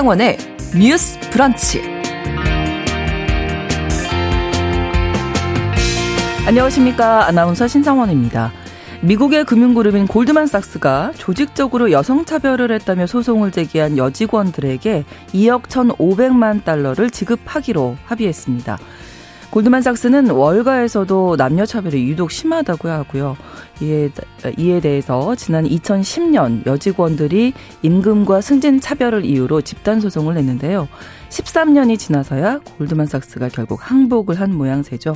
신성원의 뉴스 브런치. 안녕하십니까. 아나운서 신성원입니다. 미국의 금융그룹인 골드만삭스가 조직적으로 여성차별을 했다며 소송을 제기한 여직원들에게 2억 1,500만 달러를 지급하기로 합의했습니다. 골드만삭스는 월가에서도 남녀 차별이 유독 심하다고 하고요. 이에, 이에 대해서 지난 2010년 여직원들이 임금과 승진 차별을 이유로 집단 소송을 냈는데요. 13년이 지나서야 골드만삭스가 결국 항복을 한 모양새죠.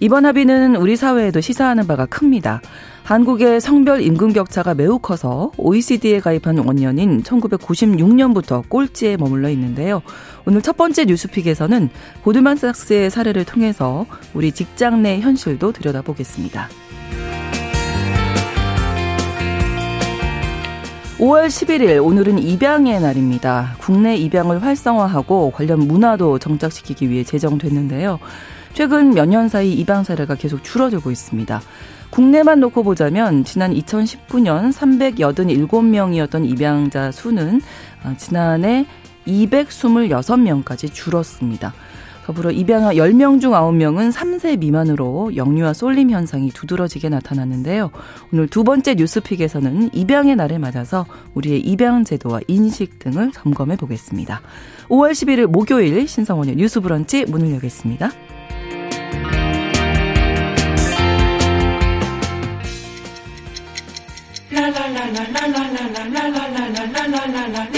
이번 합의는 우리 사회에도 시사하는 바가 큽니다. 한국의 성별 임금 격차가 매우 커서 OECD에 가입한 원년인 1996년부터 꼴찌에 머물러 있는데요. 오늘 첫 번째 뉴스픽에서는 고드만삭스의 사례를 통해서 우리 직장 내 현실도 들여다보겠습니다. 5월 11일 오늘은 입양의 날입니다. 국내 입양을 활성화하고 관련 문화도 정착시키기 위해 제정됐는데요. 최근 몇 년 사이 입양 사례가 계속 줄어들고 있습니다. 국내만 놓고 보자면 지난 2019년 387명이었던 입양자 수는 어, 지난해 226명까지 줄었습니다. 더불어 입양아 10명 중 9명은 3세 미만으로 영유아 쏠림 현상이 두드러지게 나타났는데요. 오늘 두 번째 뉴스픽에서는 입양의 날을 맞아서 우리의 입양 제도와 인식 등을 점검해 보겠습니다. 5월 11일 목요일 신성원의 뉴스 브런치 문을 여겠습니다.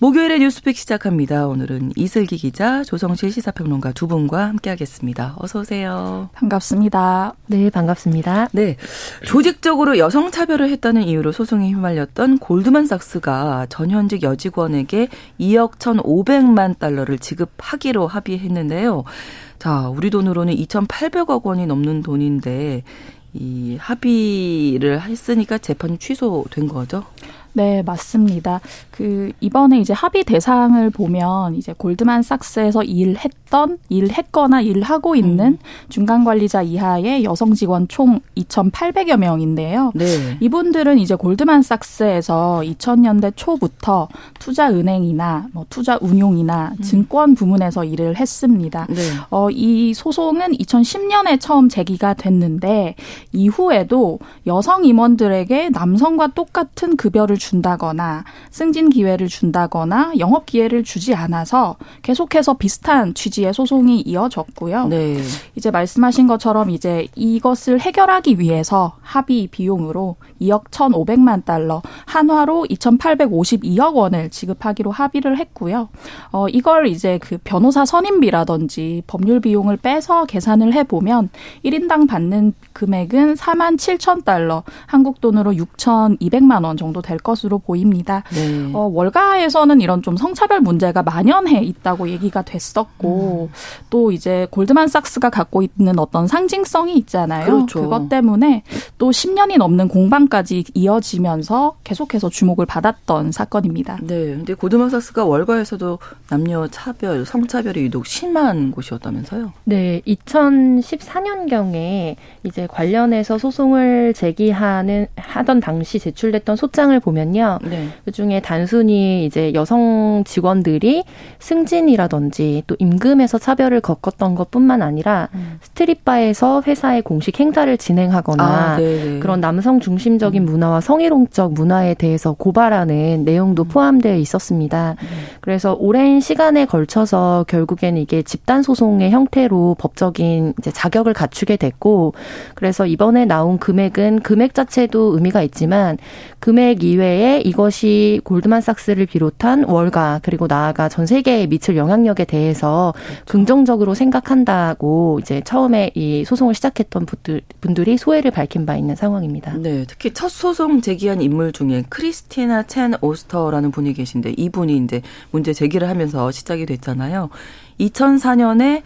목요일에 뉴스픽 시작합니다. 오늘은 이슬기 기자, 조성실 시사평론가 두 분과 함께하겠습니다. 어서 오세요. 반갑습니다. 네, 반갑습니다. 네, 조직적으로 여성 차별을 했다는 이유로 소송에 휘말렸던 골드만삭스가 전현직 여직원에게 2억 1,500만 달러를 지급하기로 합의했는데요. 자, 우리 돈으로는 2,800억 원이 넘는 돈인데 이 합의를 했으니까 재판이 취소된 거죠? 네, 맞습니다. 그 이번에 이제 합의 대상을 보면 이제 골드만삭스에서 일했던 일했거나 일하고 있는 음. 중간 관리자 이하의 여성 직원 총 2,800여 명인데요. 네. 이분들은 이제 골드만삭스에서 2000년대 초부터 투자 은행이나 뭐 투자 운용이나 음. 증권 부문에서 일을 했습니다. 네. 어, 이 소송은 2010년에 처음 제기가 됐는데 이후에도 여성 임원들에게 남성과 똑같은 급여를 준다거나 승진 기회를 준다거나 영업 기회를 주지 않아서 계속해서 비슷한 취지의 소송이 이어졌고요. 네. 이제 말씀하신 것처럼 이제 이것을 해결하기 위해서 합의 비용으로 2억 1,500만 달러, 한화로 2,852억 원을 지급하기로 합의를 했고요. 어 이걸 이제 그 변호사 선임비라든지 법률 비용을 빼서 계산을 해 보면 1인당 받는 금액은 4만 7천 달러, 한국 돈으로 6,200만 원 정도 될 것으로 보입니다. 네. 어, 월가에서는 이런 좀 성차별 문제가 만연해 있다고 얘기가 됐었고 음. 또 이제 골드만삭스가 갖고 있는 어떤 상징성이 있잖아요. 그렇죠. 그것 때문에 또 10년이 넘는 공방까지 이어지면서 계속해서 주목을 받았던 사건입니다. 네. 근데 골드만삭스가 월가에서도 남녀 차별, 성차별이 유독 심한 곳이었다면서요? 네. 2014년경에 이제 관련해서 소송을 제기하는 하던 당시 제출됐던 소장을 보면 보면요. 네. 그 중에 단순히 이제 여성 직원들이 승진이라든지 또 임금에서 차별을 겪었던 것 뿐만 아니라 음. 스트릿바에서 회사의 공식 행사를 진행하거나 아, 네, 네. 그런 남성 중심적인 음. 문화와 성희롱적 문화에 대해서 고발하는 내용도 음. 포함되어 있었습니다. 음. 그래서 오랜 시간에 걸쳐서 결국에는 이게 집단 소송의 형태로 법적인 이제 자격을 갖추게 됐고 그래서 이번에 나온 금액은 금액 자체도 의미가 있지만 금액 이외 에 이것이 골드만삭스를 비롯한 월가 그리고 나아가 전 세계에 미칠 영향력에 대해서 그렇죠. 긍정적으로 생각한다고 이제 처음에 이 소송을 시작했던 분들, 분들이 소회를 밝힌 바 있는 상황입니다. 네, 특히 첫 소송 제기한 인물 중에 크리스티나 첸 오스터라는 분이 계신데 이분이 이제 문제 제기를 하면서 시작이 됐잖아요. 2004년에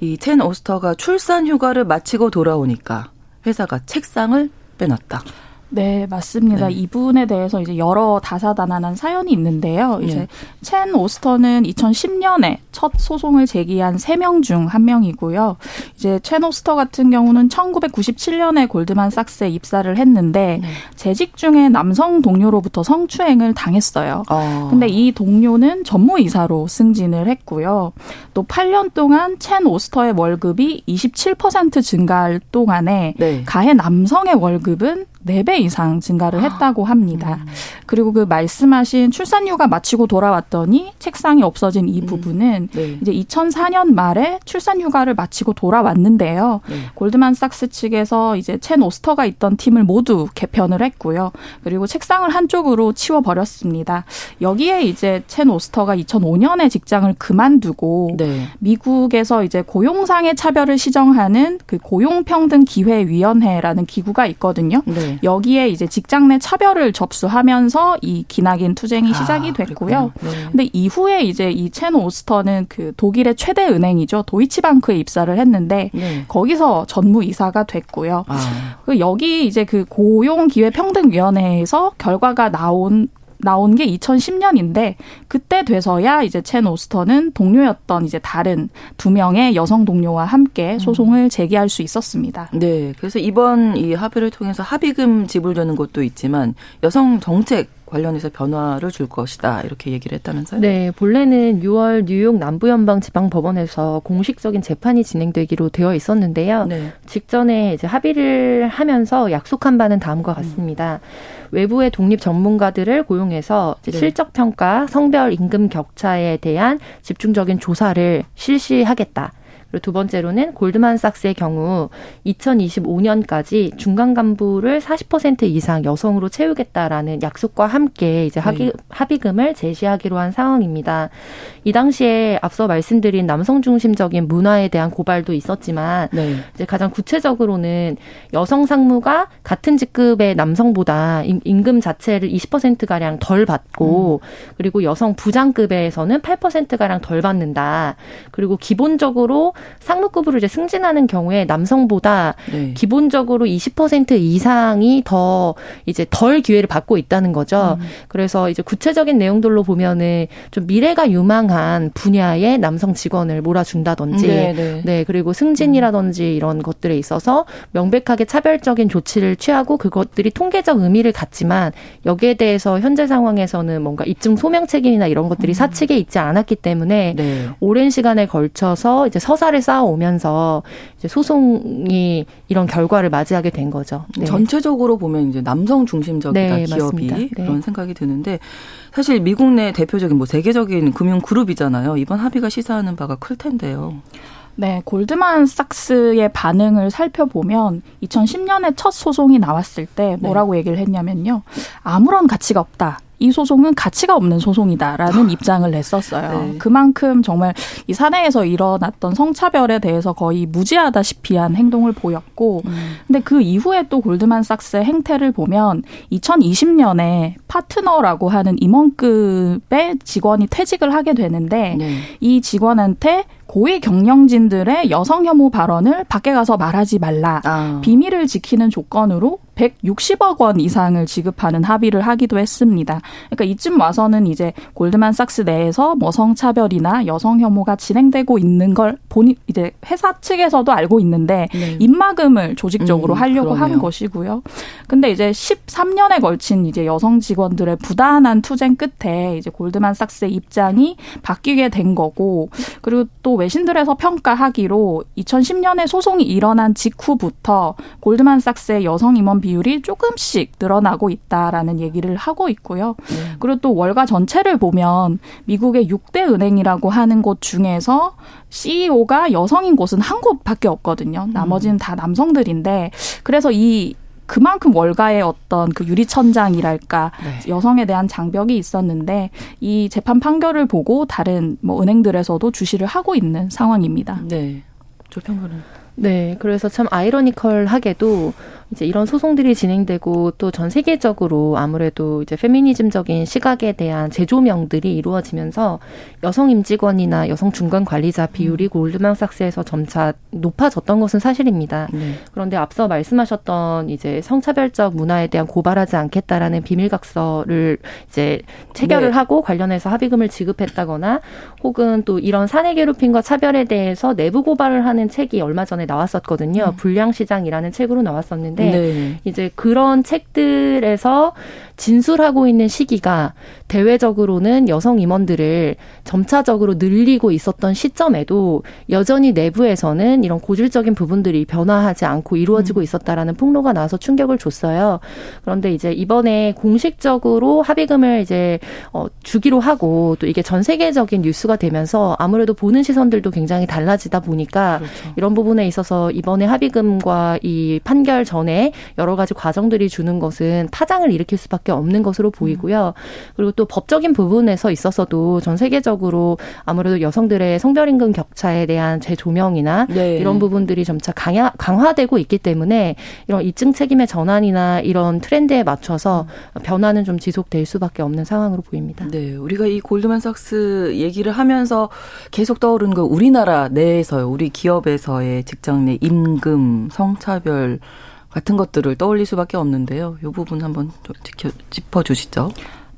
이 첸 오스터가 출산 휴가를 마치고 돌아오니까 회사가 책상을 빼놨다. 네, 맞습니다. 네. 이분에 대해서 이제 여러 다사다난한 사연이 있는데요. 이제 네. 첸 오스터는 2010년에 첫 소송을 제기한 3명 중 한 명이고요. 이제 첸 오스터 같은 경우는 1997년에 골드만삭스에 입사를 했는데 네. 재직 중에 남성 동료로부터 성추행을 당했어요. 어. 근데 이 동료는 전무이사로 승진을 했고요. 또 8년 동안 첸 오스터의 월급이 27% 증가할 동안에 네. 가해 남성의 월급은 4배 이상 증가를 했다고 합니다. 음. 그리고 그 말씀하신 출산휴가 마치고 돌아왔더니 책상이 없어진 이 음. 부분은 네. 이제 2004년 말에 출산휴가를 마치고 돌아왔는데요. 네. 골드만삭스 측에서 이제 첸 오스터가 있던 팀을 모두 개편을 했고요. 그리고 책상을 한쪽으로 치워 버렸습니다. 여기에 이제 첸 오스터가 2005년에 직장을 그만두고 네. 미국에서 이제 고용상의 차별을 시정하는 그 고용평등기회위원회라는 기구가 있거든요. 네. 네. 여기에 이제 직장 내 차별을 접수하면서 이 기나긴 투쟁이 아, 시작이 됐고요. 네. 근데 이후에 이제 이 첸 오스터는 그 독일의 최대 은행이죠. 도이치방크에 입사를 했는데 네. 거기서 전무 이사가 됐고요. 아. 그 여기 이제 그 고용 기회 평등 위원회에서 결과가 나온 나온 게 2010년인데 그때 돼서야 이제 첸 오스터는 동료였던 이제 다른 두 명의 여성 동료와 함께 음. 소송을 제기할 수 있었습니다. 네. 그래서 이번 이 합의를 통해서 합의금 지불되는 것도 있지만 여성 정책 관련해서 변화를 줄 것이다 이렇게 얘기를 했다면서요? 네, 본래는 6월 뉴욕 남부연방 지방법원에서 공식적인 재판이 진행되기로 되어 있었는데요. 네. 직전에 이제 합의를 하면서 약속한 바는 다음과 같습니다. 음. 외부의 독립 전문가들을 고용해서 네. 실적 평가, 성별 임금 격차에 대한 집중적인 조사를 실시하겠다. 그리고 두 번째로는 골드만삭스의 경우 2025년까지 중간 간부를 40% 이상 여성으로 채우겠다라는 약속과 함께 이제 합의, 네. 합의금을 제시하기로 한 상황입니다. 이 당시에 앞서 말씀드린 남성 중심적인 문화에 대한 고발도 있었지만 네. 이제 가장 구체적으로는 여성 상무가 같은 직급의 남성보다 임금 자체를 20% 가량 덜 받고 음. 그리고 여성 부장급에서는 8% 가량 덜 받는다. 그리고 기본적으로 상무급으로 이제 승진하는 경우에 남성보다 네. 기본적으로 20% 이상이 더 이제 덜 기회를 받고 있다는 거죠. 음. 그래서 이제 구체적인 내용들로 보면은 좀 미래가 유망한 분야의 남성 직원을 몰아준다든지, 네, 네. 네 그리고 승진이라든지 음. 이런 것들에 있어서 명백하게 차별적인 조치를 취하고 그것들이 통계적 의미를 갖지만 여기에 대해서 현재 상황에서는 뭔가 입증 소명 책임이나 이런 것들이 음. 사측에 있지 않았기 때문에 네. 오랜 시간에 걸쳐서 이제 서사 역사를 쌓아오면서 이제 소송이 이런 결과를 맞이하게 된 거죠. 네. 전체적으로 보면 이제 남성 중심적이다 네, 기업이 네. 그런 생각이 드는데 사실 미국 내 대표적인 뭐 세계적인 금융 그룹이잖아요. 이번 합의가 시사하는 바가 클 텐데요. 네, 골드만삭스의 반응을 살펴보면 2010년에 첫 소송이 나왔을 때 뭐라고 네. 얘기를 했냐면요. 아무런 가치가 없다. 이 소송은 가치가 없는 소송이다라는 아. 입장을 냈었어요. 네. 그만큼 정말 이 사내에서 일어났던 성차별에 대해서 거의 무지하다시피 한 행동을 보였고, 음. 근데 그 이후에 또 골드만삭스의 행태를 보면 2020년에 파트너라고 하는 임원급의 직원이 퇴직을 하게 되는데 네. 이 직원한테 고위 경영진들의 여성 혐오 발언을 밖에 가서 말하지 말라. 아. 비밀을 지키는 조건으로 160억 원 이상을 지급하는 합의를 하기도 했습니다. 그러니까 이쯤 와서는 이제 골드만삭스 내에서 뭐 성차별이나 여성 혐오가 진행되고 있는 걸 본인 이제 회사 측에서도 알고 있는데 네. 입막음을 조직적으로 음, 하려고 그러네요. 한 것이고요. 근데 이제 13년에 걸친 이제 여성 직원들의 부단한 투쟁 끝에 이제 골드만삭스의 입장이 바뀌게 된 거고 그리고 또 외신들에서 평가하기로 2010년에 소송이 일어난 직후부터 골드만삭스의 여성 임원 비 율이 조금씩 늘어나고 있다라는 얘기를 하고 있고요. 네. 그리고 또 월가 전체를 보면 미국의 6대 은행이라고 하는 곳 중에서 CEO가 여성인 곳은 한 곳밖에 없거든요. 나머지는 다 남성들인데 그래서 이 그만큼 월가의 어떤 그 유리천장이랄까 네. 여성에 대한 장벽이 있었는데 이 재판 판결을 보고 다른 뭐 은행들에서도 주시를 하고 있는 상황입니다. 네. 조평론은 네, 그래서 참 아이러니컬하게도 이제 이런 소송들이 진행되고 또 전 세계적으로 아무래도 이제 페미니즘적인 시각에 대한 재조명들이 이루어지면서 여성 임직원이나 여성 중간 관리자 비율이 음. 골드만삭스에서 점차 높아졌던 것은 사실입니다. 네. 그런데 앞서 말씀하셨던 이제 성차별적 문화에 대한 고발하지 않겠다라는 비밀각서를 이제 체결을 네. 하고 관련해서 합의금을 지급했다거나 혹은 또 이런 사내 괴롭힘과 차별에 대해서 내부 고발을 하는 책이 얼마 전에 나왔었거든요. 음. 불량시장이라는 책으로 나왔었는데 네. 이제 그런 책들에서 진술하고 있는 시기가 대외적으로는 여성 임원들을 점차적으로 늘리고 있었던 시점에도 여전히 내부에서는 이런 고질적인 부분들이 변화하지 않고 이루어지고 음. 있었다라는 폭로가 나와서 충격을 줬어요. 그런데 이제 이번에 공식적으로 합의금을 이제 어 주기로 하고 또 이게 전 세계적인 뉴스가 되면서 아무래도 보는 시선들도 굉장히 달라지다 보니까 그렇죠. 이런 부분에 있어서 이번에 합의금과 이 판결 전에 여러 가지 과정들이 주는 것은 파장을 일으킬 수밖에 없는 것으로 보이고요. 그리고 또 법적인 부분에서 있어서도 전 세계적으로 아무래도 여성들의 성별 임금 격차에 대한 재조명이나 네. 이런 부분들이 점차 강화, 강화되고 있기 때문에 이런 입증 책임의 전환이나 이런 트렌드에 맞춰서 변화는 좀 지속될 수밖에 없는 상황으로 보입니다. 네, 우리가 이 골드만삭스 얘기를 하면서 계속 떠오르는 거 우리나라 내에서요, 우리 기업에서의 직장 내 임금, 성차별 같은 것들을 떠올릴 수밖에 없는데요. 이 부분 한번 좀 지켜, 짚어주시죠.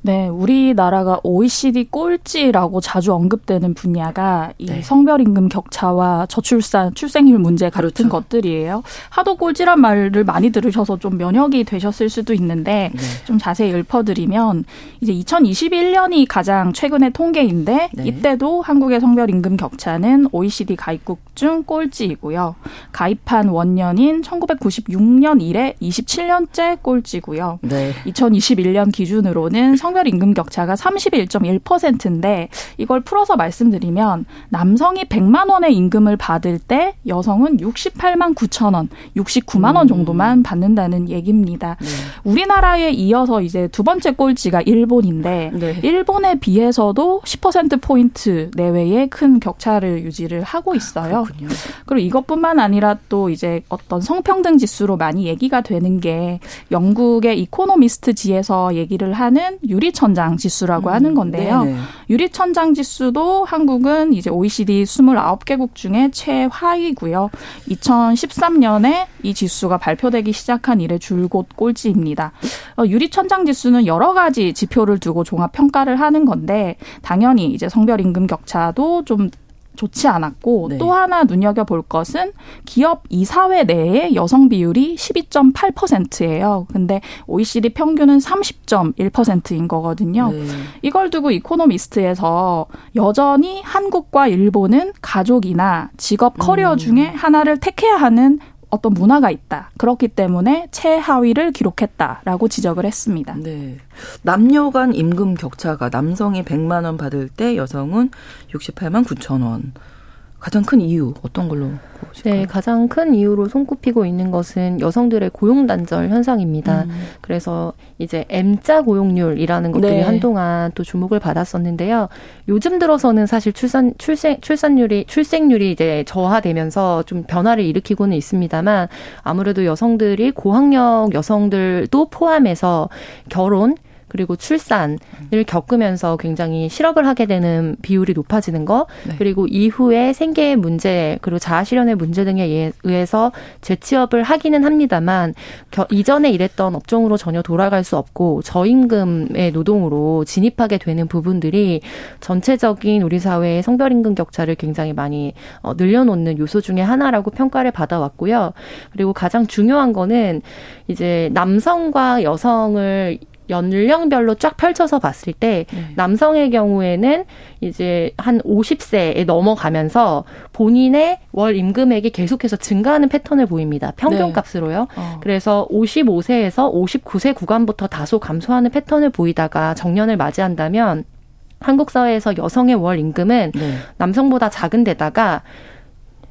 네, 우리나라가 OECD 꼴찌라고 자주 언급되는 분야가 이 네. 성별 임금 격차와 저출산, 출생률 문제 같은 그렇죠. 것들이에요. 하도 꼴찌란 말을 많이 들으셔서 좀 면역이 되셨을 수도 있는데 네. 좀 자세히 읊어드리면 이제 2021년이 가장 최근의 통계인데 네. 이때도 한국의 성별 임금 격차는 OECD 가입국 중 꼴찌이고요. 가입한 원년인 1996년 이래 27년째 꼴찌고요. 2021년 기준으로는 성 성별 임금 격차가 31.1%인데 이걸 풀어서 말씀드리면 남성이 100만 원의 임금을 받을 때 여성은 68만 9천 원, 69만 원 음. 정도만 받는다는 얘기입니다. 네. 우리나라에 이어서 이제 두 번째 꼴찌가 일본인데 네. 일본에 비해서도 10% 포인트 내외의 큰 격차를 유지를 하고 있어요. 그렇군요. 그리고 이것뿐만 아니라 또 이제 어떤 성평등 지수로 많이 얘기가 되는 게 영국의 이코노미스트지에서 얘기를 하는 유리 유리천장 지수라고 음, 하는 건데요. 네네. 유리천장 지수도 한국은 이제 OECD 29개국 중에 최하위고요. 2013년에 이 지수가 발표되기 시작한 이래 줄곧 꼴찌입니다. 어, 유리천장 지수는 여러 가지 지표를 두고 종합 평가를 하는 건데 당연히 이제 성별 임금 격차도 좀 좋지 않았고 네. 또 하나 눈여겨 볼 것은 기업 이사회 내에 여성 비율이 12.8%예요. 근데 OECD 평균은 30.1%인 거거든요. 네. 이걸 두고 이코노미스트에서 여전히 한국과 일본은 가족이나 직업 커리어 음. 중에 하나를 택해야 하는 어떤 문화가 있다. 그렇기 때문에 최하위를 기록했다라고 지적을 했습니다. 네. 남녀 간 임금 격차가 남성이 100만 원 받을 때 여성은 68만 9천 원. 가장 큰 이유 어떤 걸로 보실까요? 네, 가장 큰 이유로 손꼽히고 있는 것은 여성들의 고용 단절 현상입니다. 음. 그래서 이제 M자 고용률이라는 것들이 네. 한동안 또 주목을 받았었는데요. 요즘 들어서는 사실 출산 출생 출산율이 출생률이 이제 저하되면서 좀 변화를 일으키고는 있습니다만 아무래도 여성들이 고학력 여성들도 포함해서 결혼 그리고 출산을 겪으면서 굉장히 실업을 하게 되는 비율이 높아지는 거, 네. 그리고 이후에 생계의 문제, 그리고 자아 실현의 문제 등에 의해서 재취업을 하기는 합니다만 겨, 이전에 일했던 업종으로 전혀 돌아갈 수 없고 저임금의 노동으로 진입하게 되는 부분들이 전체적인 우리 사회의 성별 임금 격차를 굉장히 많이 어, 늘려놓는 요소 중에 하나라고 평가를 받아왔고요. 그리고 가장 중요한 거는 이제 남성과 여성을 연령별로 쫙 펼쳐서 봤을 때 네. 남성의 경우에는 이제 한 50세에 넘어가면서 본인의 월 임금액이 계속해서 증가하는 패턴을 보입니다. 평균값으로요. 네. 어. 그래서 55세에서 59세 구간부터 다소 감소하는 패턴을 보이다가 정년을 맞이한다면 한국 사회에서 여성의 월 임금은 네. 남성보다 작은 데다가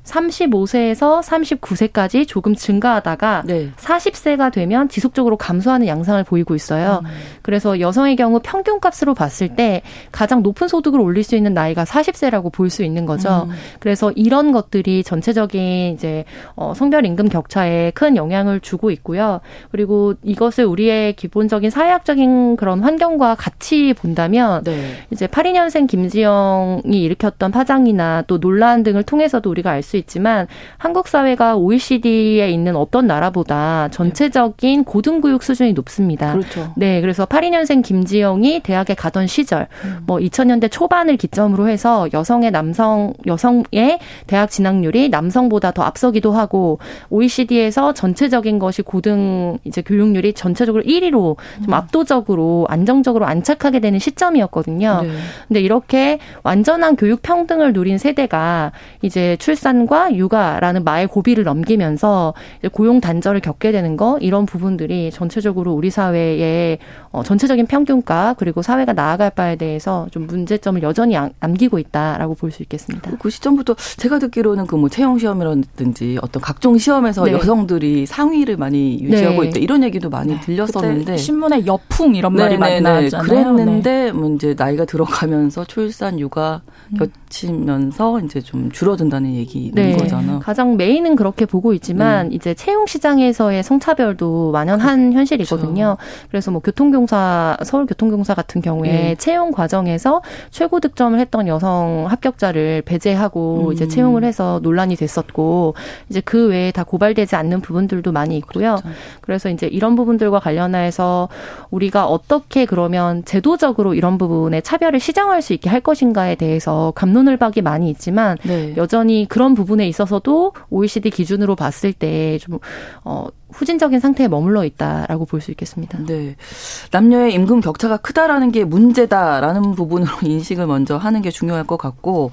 35세에서 39세까지 조금 증가하다가 네. 40세가 되면 지속적으로 감소하는 양상을 보이고 있어요. 음. 그래서 여성의 경우 평균 값으로 봤을 때 가장 높은 소득을 올릴 수 있는 나이가 40세라고 볼 수 있는 거죠. 음. 그래서 이런 것들이 전체적인 이제 어 성별 임금 격차에 큰 영향을 주고 있고요. 그리고 이것을 우리의 기본적인 사회학적인 그런 환경과 같이 본다면 네. 이제 82년생 김지영이 일으켰던 파장이나 또 논란 등을 통해서도 우리가 알수 있지만 한국 사회가 OECD에 있는 어떤 나라보다 전체적인 고등교육 수준이 높습니다. 그렇죠. 네, 그래서 82년생 김지영이 대학에 가던 시절, 음. 뭐 2000년대 초반을 기점으로 해서 여성의 남성 여성의 대학 진학률이 남성보다 더 앞서기도 하고 OECD에서 전체적인 것이 고등 이제 교육률이 전체적으로 1위로 좀 음. 압도적으로 안정적으로 안착하게 되는 시점이었거든요. 네. 근데 이렇게 완전한 교육 평등을 누린 세대가 이제 출산 과 육아라는 마의 고비를 넘기면서 고용 단절을 겪게 되는 거 이런 부분들이 전체적으로 우리 사회의 어, 전체적인 평균가 그리고 사회가 나아갈 바에 대해서 좀 문제점을 여전히 남기고 있다라고 볼 수 있겠습니다. 그 시점부터 제가 듣기로는 그 뭐 채용 시험이라든지 어떤 각종 시험에서 네. 여성들이 상위를 많이 유지하고 네. 있다 이런 얘기도 많이 네. 들렸었는데 신문에 여풍 이런 말이 많이 나왔잖아요. 그랬는데 네. 뭐 이제 나이가 들어가면서 출산 육아 음. 겹치면서 이제 좀 줄어든다는 얘기인 네. 거잖아. 가장 메인은 그렇게 보고 있지만 음. 이제 채용 시장에서의 성차별도 만연한 그렇죠. 현실이거든요. 그래서 뭐 교통공사 서울 교통공사 같은 경우에 네. 채용 과정에서 최고 득점을 했던 여성 합격자를 배제하고 음. 이제 채용을 해서 논란이 됐었고 이제 그 외에 다 고발되지 않는 부분들도 많이 있고요. 그렇죠. 그래서 이제 이런 부분들과 관련해서 우리가 어떻게 그러면 제도적으로 이런 부분에 차별을 시정할 수 있게 할 것인가에 대해서 감론을박이 많이 있지만 네. 여전히 그런 부분에 있어서도 OECD 기준으로 봤을 때좀 어, 후진적인 상태에 머물러 있다라고 볼 수 있겠습니다. 네. 남녀의 임금 격차가 크다라는 게 문제다라는 부분으로 인식을 먼저 하는 게 중요할 것 같고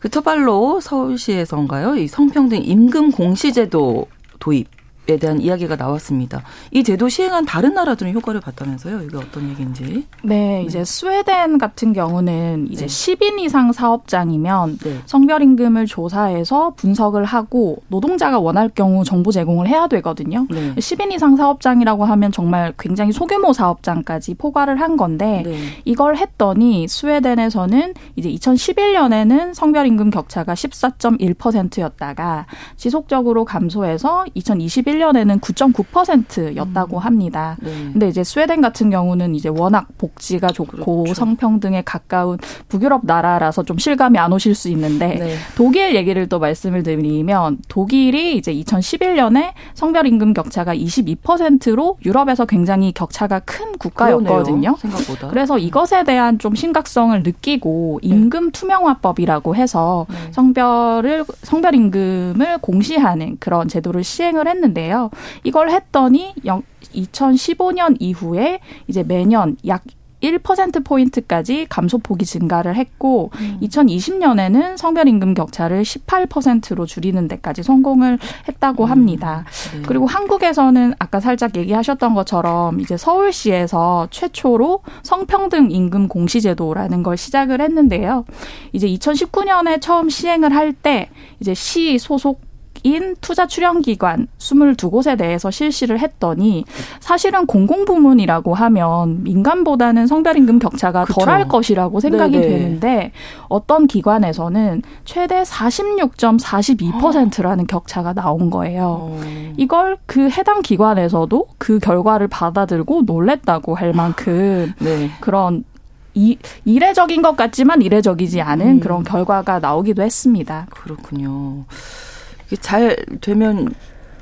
그 첫발로 서울시에서인가요? 이 성평등 임금 공시제도 도입 에 대한 이야기가 나왔습니다. 이 제도 시행한 다른 나라들은 효과를 봤다면서요? 이게 어떤 얘기인지? 네, 이제 스웨덴 같은 경우는 이제 네. 10인 이상 사업장이면 네. 성별 임금을 조사해서 분석을 하고 노동자가 원할 경우 정보 제공을 해야 되거든요. 네. 10인 이상 사업장이라고 하면 정말 굉장히 소규모 사업장까지 포괄을 한 건데 네. 이걸 했더니 스웨덴에서는 이제 2011년에는 성별 임금 격차가 14.1%였다가 지속적으로 감소해서 2021 2011년에는 9.9%였다고 음. 합니다. 네. 근데 이제 스웨덴 같은 경우는 이제 워낙 복지가 좋고 그렇죠. 성평등에 가까운 북유럽 나라라서 좀 실감이 안 오실 수 있는데 네. 독일 얘기를 또 말씀을 드리면 독일이 이제 2011년에 성별 임금 격차가 22%로 유럽에서 굉장히 격차가 큰 국가였거든요. 생각보다. 그래서 이것에 대한 좀 심각성을 느끼고 네. 임금 투명화법이라고 해서 네. 성별을 성별 임금을 공시하는 그런 제도를 시행을 했는데 있는데요. 이걸 했더니 2015년 이후에 이제 매년 약 1%포인트까지 감소폭이 증가를 했고, 음. 2020년에는 성별 임금 격차를 18%로 줄이는 데까지 성공을 했다고 음. 합니다. 네. 그리고 한국에서는 아까 살짝 얘기하셨던 것처럼 이제 서울시에서 최초로 성평등 임금 공시제도라는 걸 시작을 했는데요. 이제 2019년에 처음 시행을 할 때 이제 시 소속 인 투자 출연 기관 22곳에 대해서 실시를 했더니 사실은 공공 부문이라고 하면 민간보다는 성별 임금 격차가 덜할 것이라고 생각이 네네. 되는데 어떤 기관에서는 최대 46.42%라는 격차가 나온 거예요. 어. 이걸 그 해당 기관에서도 그 결과를 받아들고 놀랬다고 할 만큼 네. 그런 이, 이례적인 것 같지만 이례적이지 않은 음. 그런 결과가 나오기도 했습니다. 그렇군요. 잘 되면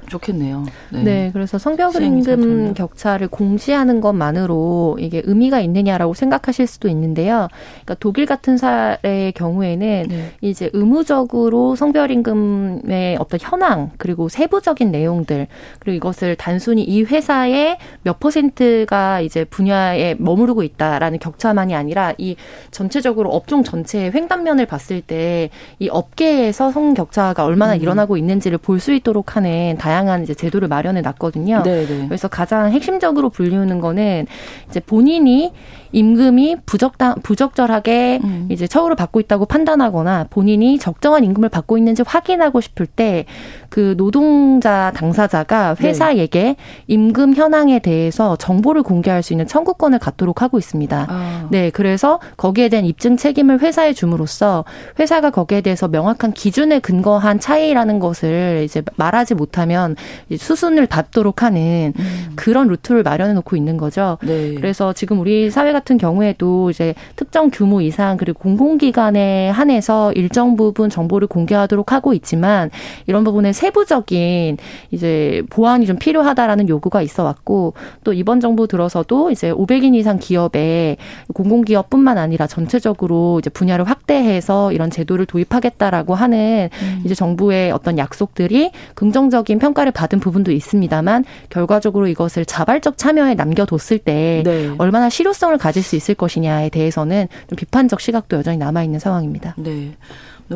좋겠네요. 네. 네 그래서 성별임금 격차를 공시하는 것만으로 이게 의미가 있느냐라고 생각하실 수도 있는데요. 그러니까 독일 같은 사례의 경우에는 네. 이제 의무적으로 성별 임금의 어떤 현황 그리고 세부적인 내용들 그리고 이것을 단순히 이 회사의 몇 퍼센트가 이제 분야에 머무르고 있다라는 격차만이 아니라 이 전체적으로 업종 전체의 횡단면을 봤을 때 이 업계에서 성 격차가 얼마나 음. 일어나고 있는지를 볼 수 있도록 하는 다양한 다양한 이제 제도를 마련해 놨거든요. 네네. 네. 그래서 가장 핵심적으로 불리우는 거는 이제 본인이 임금이 부적당 부적절하게 음. 이제 처우를 받고 있다고 판단하거나 본인이 적정한 임금을 받고 있는지 확인하고 싶을 때 그 노동자 당사자가 네. 회사에게 네. 임금 현황에 대해서 정보를 공개할 수 있는 청구권을 갖도록 하고 있습니다. 아. 네, 그래서 거기에 대한 입증 책임을 회사에 줌으로써 회사가 거기에 대해서 명확한 기준에 근거한 차이라는 것을 이제 말하지 못하면 수순을 닫도록 하는 음. 그런 루트를 마련해 놓고 있는 거죠. 네. 그래서 지금 우리 사회가 같은 경우에도 이제 특정 규모 이상 그리고 공공기관에 한해서 일정 부분 정보를 공개하도록 하고 있지만 이런 부분에 세부적인 이제 보완이 좀 필요하다라는 요구가 있어 왔고 또 이번 정부 들어서도 이제 500인 이상 기업에 공공기업뿐만 아니라 전체적으로 이제 분야를 확대해서 이런 제도를 도입하겠다라고 하는 음. 이제 정부의 어떤 약속들이 긍정적인 평가 를 받은 부분도 있습니다만 결과적으로 이것을 자발적 참여에 남겨뒀을 때 네. 얼마나 실효성을 가질 수 있을 것이냐에 대해서는 좀 비판적 시각도 여전히 남아 있는 상황입니다. 네.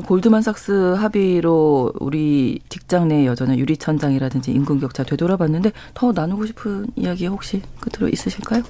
골드만삭스 합의로 우리 직장 내 여전한 유리천장이라든지 임금 격차 되돌아봤는데 더 나누고 싶은 이야기 혹시 끝으로 있으실까요?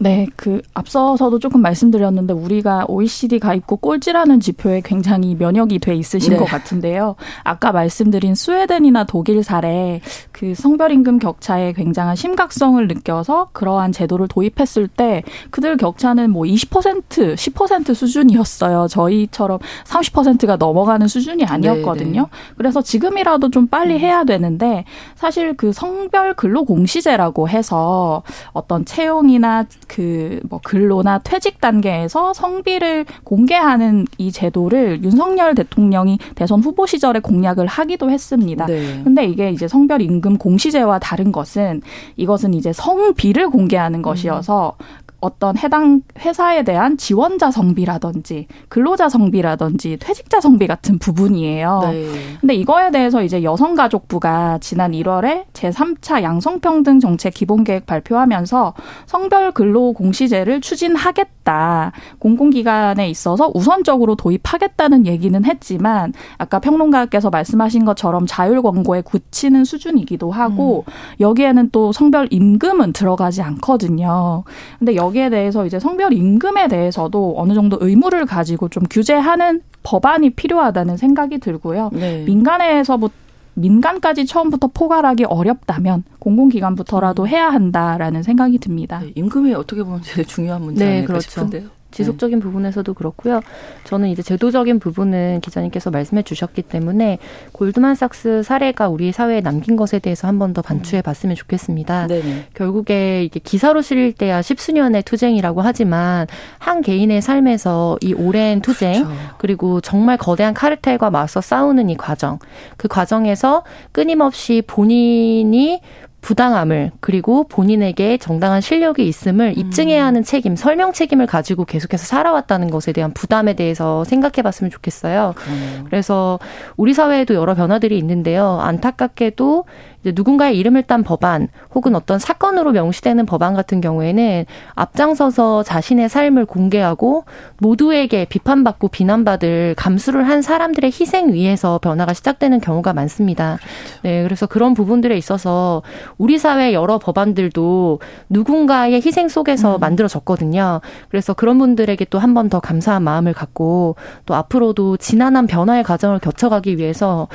네, 그 앞서서도 조금 말씀드렸는데 우리가 OECD 가입국 꼴찌라는 지표에 굉장히 면역이 돼 있으신 네. 것 같은데요. 아까 말씀드린 스웨덴이나 독일 사례 그 성별 임금 격차에 굉장한 심각성을 느껴서 그러한 제도를 도입했을 때 그들 격차는 뭐 20%, 10% 수준이었어요. 저희처럼 30%가 넘어가는 수준이 아니었거든요. 네네. 네. 그래서 지금이라도 좀 빨리 음. 해야 되는데 사실 그 성별 근로 공시제라고 해서 어떤 채용이나 그 뭐 근로나 퇴직 단계에서 성비를 공개하는 이 제도를 윤석열 대통령이 대선 후보 시절에 공약을 하기도 했습니다. 네. 근데 이게 이제 성별 임금 공시제와 다른 것은 이것은 이제 성비를 공개하는 것이어서 음. 어떤 해당 회사에 대한 지원자 성비라든지 근로자 성비라든지 퇴직자 성비 같은 부분이에요. 네. 근데 이거에 대해서 이제 여성가족부가 지난 1월에 제3차 양성평등 정책 기본계획 발표하면서 성별 근로 공시제를 추진하겠다. 공공기관에 있어서 우선적으로 도입하겠다는 얘기는 했지만 아까 평론가께서 말씀하신 것처럼 자율 권고에 굳히는 수준이기도 하고 음. 여기에는 또 성별 임금은 들어가지 않거든요. 근데 여 여기에 대해서 이제 성별 임금에 대해서도 어느 정도 의무를 가지고 좀 규제하는 법안이 필요하다는 생각이 들고요. 네. 민간에서부터 민간까지 처음부터 포괄하기 어렵다면 공공기관부터라도 해야 한다라는 생각이 듭니다. 네, 임금이 어떻게 보면 제일 중요한 문제 네, 아닐까 그렇죠. 싶은데요. 지속적인 네. 부분에서도 그렇고요. 저는 이제 제도적인 부분은 기자님께서 말씀해 주셨기 때문에 골드만삭스 사례가 우리 사회에 남긴 것에 대해서 한 번 더 반추해 봤으면 좋겠습니다. 네네. 결국에 이게 기사로 실릴 때야 십수년의 투쟁이라고 하지만 한 개인의 삶에서 이 오랜 투쟁 그렇죠. 그리고 정말 거대한 카르텔과 맞서 싸우는 이 과정 그 과정에서 끊임없이 본인이 부당함을 그리고 본인에게 정당한 실력이 있음을 입증해야 하는 책임, 설명 책임을 가지고 계속해서 살아왔다는 것에 대한 부담에 대해서 생각해 봤으면 좋겠어요. 그래서 우리 사회에도 여러 변화들이 있는데요. 안타깝게도 누군가의 이름을 딴 법안 혹은 어떤 사건으로 명시되는 법안 같은 경우에는 앞장서서 자신의 삶을 공개하고 모두에게 비판받고 비난받을 감수를 한 사람들의 희생 위에서 변화가 시작되는 경우가 많습니다. 그렇죠. 네, 그래서 그런 부분들에 있어서 우리 사회 여러 법안들도 누군가의 희생 속에서 음. 만들어졌거든요. 그래서 그런 분들에게 또 한 번 더 감사한 마음을 갖고 또 앞으로도 지난한 변화의 과정을 거쳐가기 위해서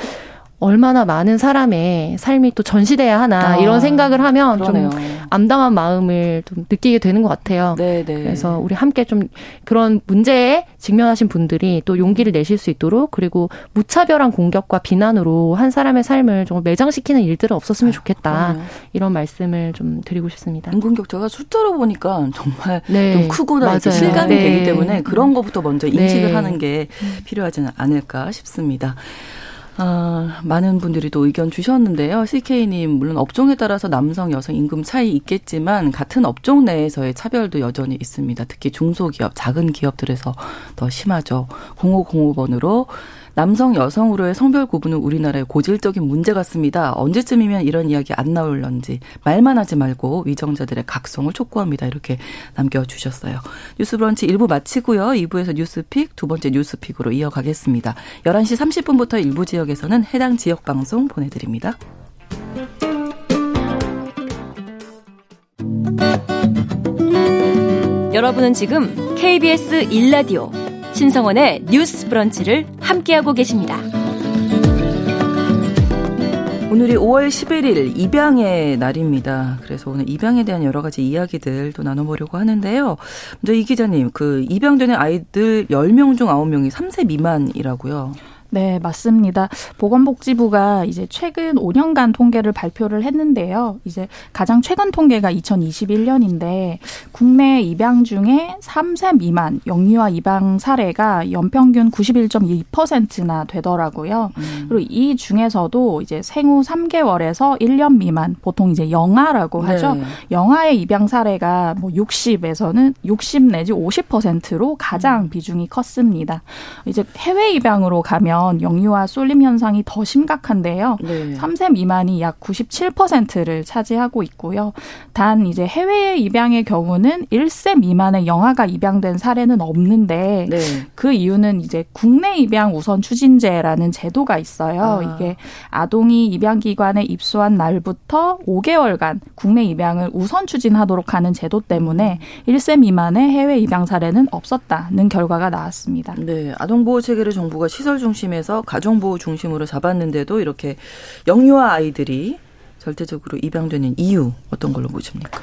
얼마나 많은 사람의 삶이 또 전시돼야 하나 아, 이런 생각을 하면 그러네요. 좀 암담한 마음을 좀 느끼게 되는 것 같아요. 네네. 네. 그래서 우리 함께 좀 그런 문제에 직면하신 분들이 또 용기를 내실 수 있도록 그리고 무차별한 공격과 비난으로 한 사람의 삶을 좀 매장시키는 일들은 없었으면 좋겠다. 아, 이런 말씀을 좀 드리고 싶습니다. 인공격차가 숫자로 보니까 정말 네. 좀 크구나 실감이 네. 되기 때문에 그런 것부터 먼저 인식을 네. 하는 게 필요하지 않을까 싶습니다. 아, 많은 분들이 또 의견 주셨는데요. CK님, 물론 업종에 따라서 남성, 여성 임금 차이 있겠지만 같은 업종 내에서의 차별도 여전히 있습니다. 특히 중소기업, 작은 기업들에서 더 심하죠. 0505번으로 남성 여성으로의 성별 구분은 우리나라의 고질적인 문제 같습니다. 언제쯤이면 이런 이야기 안 나올런지 말만 하지 말고 위정자들의 각성을 촉구합니다. 이렇게 남겨주셨어요. 뉴스브런치 1부 마치고요. 2부에서 뉴스픽 두 번째 뉴스픽으로 이어가겠습니다. 11시 30분부터 일부 지역에서는 해당 지역 방송 보내드립니다. 여러분은 지금 KBS 1라디오 신성원의 뉴스 브런치를 함께하고 계십니다. 오늘이 5월 11일 입양의 날입니다. 그래서 오늘 입양에 대한 여러 가지 이야기들 도 나눠보려고 하는데요. 먼저 이 기자님, 그 입양되는 아이들 10명 중 9명이 3세 미만이라고요. 네, 맞습니다. 보건복지부가 이제 최근 5년간 통계를 발표를 했는데요. 이제 가장 최근 통계가 2021년인데 국내 입양 중에 3세 미만 영유아 입양 사례가 연평균 91.2%나 되더라고요. 음. 그리고 이 중에서도 이제 생후 3개월에서 1년 미만 보통 이제 영아라고 네. 하죠. 네. 영아의 입양 사례가 뭐 60에서는 60 내지 50%로 가장 음. 비중이 컸습니다. 이제 해외 입양으로 가면 보면 영유아 쏠림 현상이 더 심각한데요. 네. 3세 미만이 약 97%를 차지하고 있고요. 단 이제 해외 입양의 경우는 1세 미만의 영아가 입양된 사례는 없는데 네. 그 이유는 이제 국내 입양 우선 추진제라는 제도가 있어요. 아. 이게 아동이 입양 기관에 입소한 날부터 5개월간 국내 입양을 우선 추진하도록 하는 제도 때문에 1세 미만의 해외 입양 사례는 없었다는 결과가 나왔습니다. 네, 아동 보호 체계를 정부가 시설 중심 중심에서 가정보호 중심으로 잡았는데도 이렇게 영유아 아이들이 절대적으로 입양되는 이유 어떤 걸로 보십니까?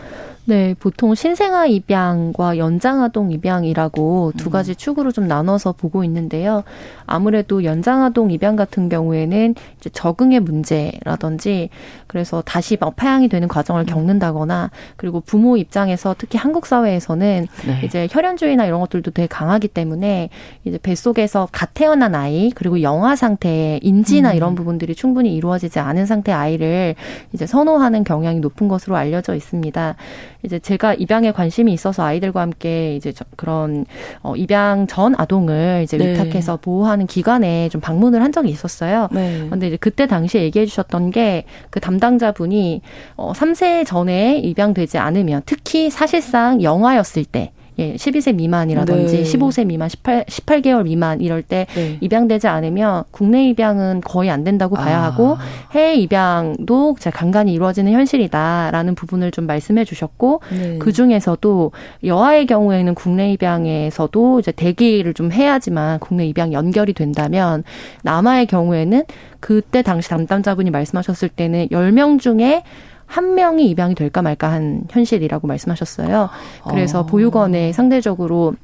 네, 보통 신생아 입양과 연장아동 입양이라고 두 음. 가지 축으로 좀 나눠서 보고 있는데요. 아무래도 연장아동 입양 같은 경우에는 이제 적응의 문제라든지 그래서 다시 막 파양이 되는 과정을 음. 겪는다거나 그리고 부모 입장에서 특히 한국 사회에서는 네. 이제 혈연주의나 이런 것들도 되게 강하기 때문에 이제 뱃속에서 갓 태어난 아이 그리고 영아 상태의 인지나 음. 이런 부분들이 충분히 이루어지지 않은 상태 아이를 이제 선호하는 경향이 높은 것으로 알려져 있습니다. 이제 제가 입양에 관심이 있어서 아이들과 함께 이제 그런 어 입양 전 아동을 이제 네. 위탁해서 보호하는 기관에 좀 방문을 한 적이 있었어요. 네. 근데 이제 그때 당시에 얘기해 주셨던 게 그 담당자분이 어 3세 전에 입양되지 않으면 특히 사실상 영아였을 때 예, 12세 미만이라든지 네. 15세 미만, 18, 18개월 미만 이럴 때 네. 입양되지 않으면 국내 입양은 거의 안 된다고 봐야 아. 하고 해외 입양도 잘 간간히 이루어지는 현실이다라는 부분을 좀 말씀해 주셨고 네. 그 중에서도 여아의 경우에는 국내 입양에서도 이제 대기를 좀 해야지만 국내 입양 연결이 된다면 남아의 경우에는 그때 당시 담당자분이 말씀하셨을 때는 10명 중에 한 명이 입양이 될까 말까 한 현실이라고 말씀하셨어요. 그래서 어. 보육원에 상대적으로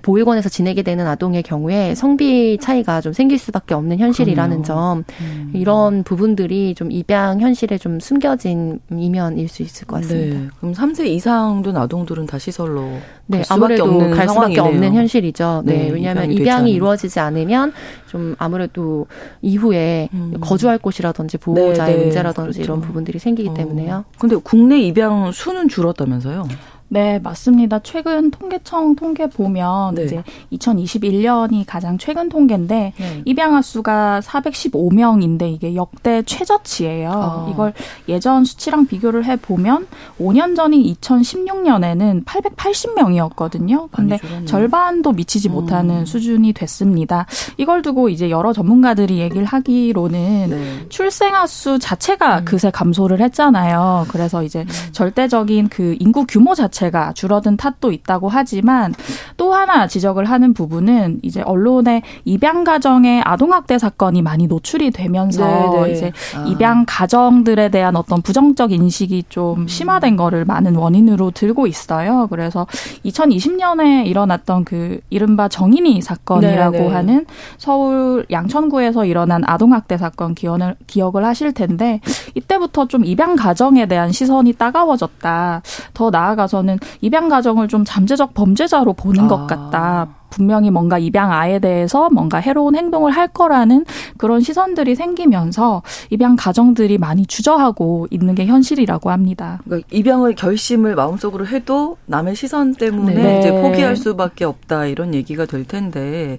보육원에서 지내게 되는 아동의 경우에 성비 차이가 좀 생길 수밖에 없는 현실이라는 그럼요. 점 음. 이런 부분들이 좀 입양 현실에 좀 숨겨진 이면일 수 있을 것 같습니다. 네. 그럼 3세 이상 된 아동들은 다 시설로 네, 아무래도 없는 갈 수밖에 상황이네요. 없는 현실이죠. 네, 네 왜냐하면 입양이, 입양이 이루어지지 않으면 좀 아무래도 이후에 음. 거주할 곳이라든지 보호자의 네, 네. 문제라든지 그렇죠. 이런 부분들이 생기기 어. 때문에요. 근데 국내 입양 수는 줄었다면서요? 네, 맞습니다. 최근 통계청 통계 보면 네. 이제 2021년이 가장 최근 통계인데 네. 입양아 수가 415명인데 이게 역대 최저치예요. 아. 이걸 예전 수치랑 비교를 해 보면 5년 전인 2016년에는 880명이었거든요. 근데 절반도 미치지 음. 못하는 수준이 됐습니다. 이걸 두고 이제 여러 전문가들이 얘기를 하기로는 네. 출생아 수 자체가 음. 그새 감소를 했잖아요. 그래서 이제 음. 절대적인 그 인구 규모 자체 자체가 줄어든 탓도 있다고 하지만 또 하나 지적을 하는 부분은 이제 언론에 입양 가정의 아동 학대 사건이 많이 노출이 되면서 네네. 네. 이제 아. 입양 가정들에 대한 어떤 부정적 인식이 좀 음. 심화된 거를 많은 원인으로 들고 있어요. 그래서 2020년에 일어났던 그 이른바 정인이 사건이라고 네네. 네. 하는 서울 양천구에서 일어난 아동 학대 사건 기억을, 기억을 하실 텐데 이때부터 좀 입양 가정에 대한 시선이 따가워졌다. 더 나아가서는 저는 입양 가정을 좀 잠재적 범죄자로 보는 아. 것 같다. 분명히 뭔가 입양 아에 대해서 뭔가 해로운 행동을 할 거라는 그런 시선들이 생기면서 입양 가정들이 많이 주저하고 있는 게 현실이라고 합니다. 그러니까 입양을 결심을 마음속으로 해도 남의 시선 때문에 네. 이제 포기할 수밖에 없다 이런 얘기가 될 텐데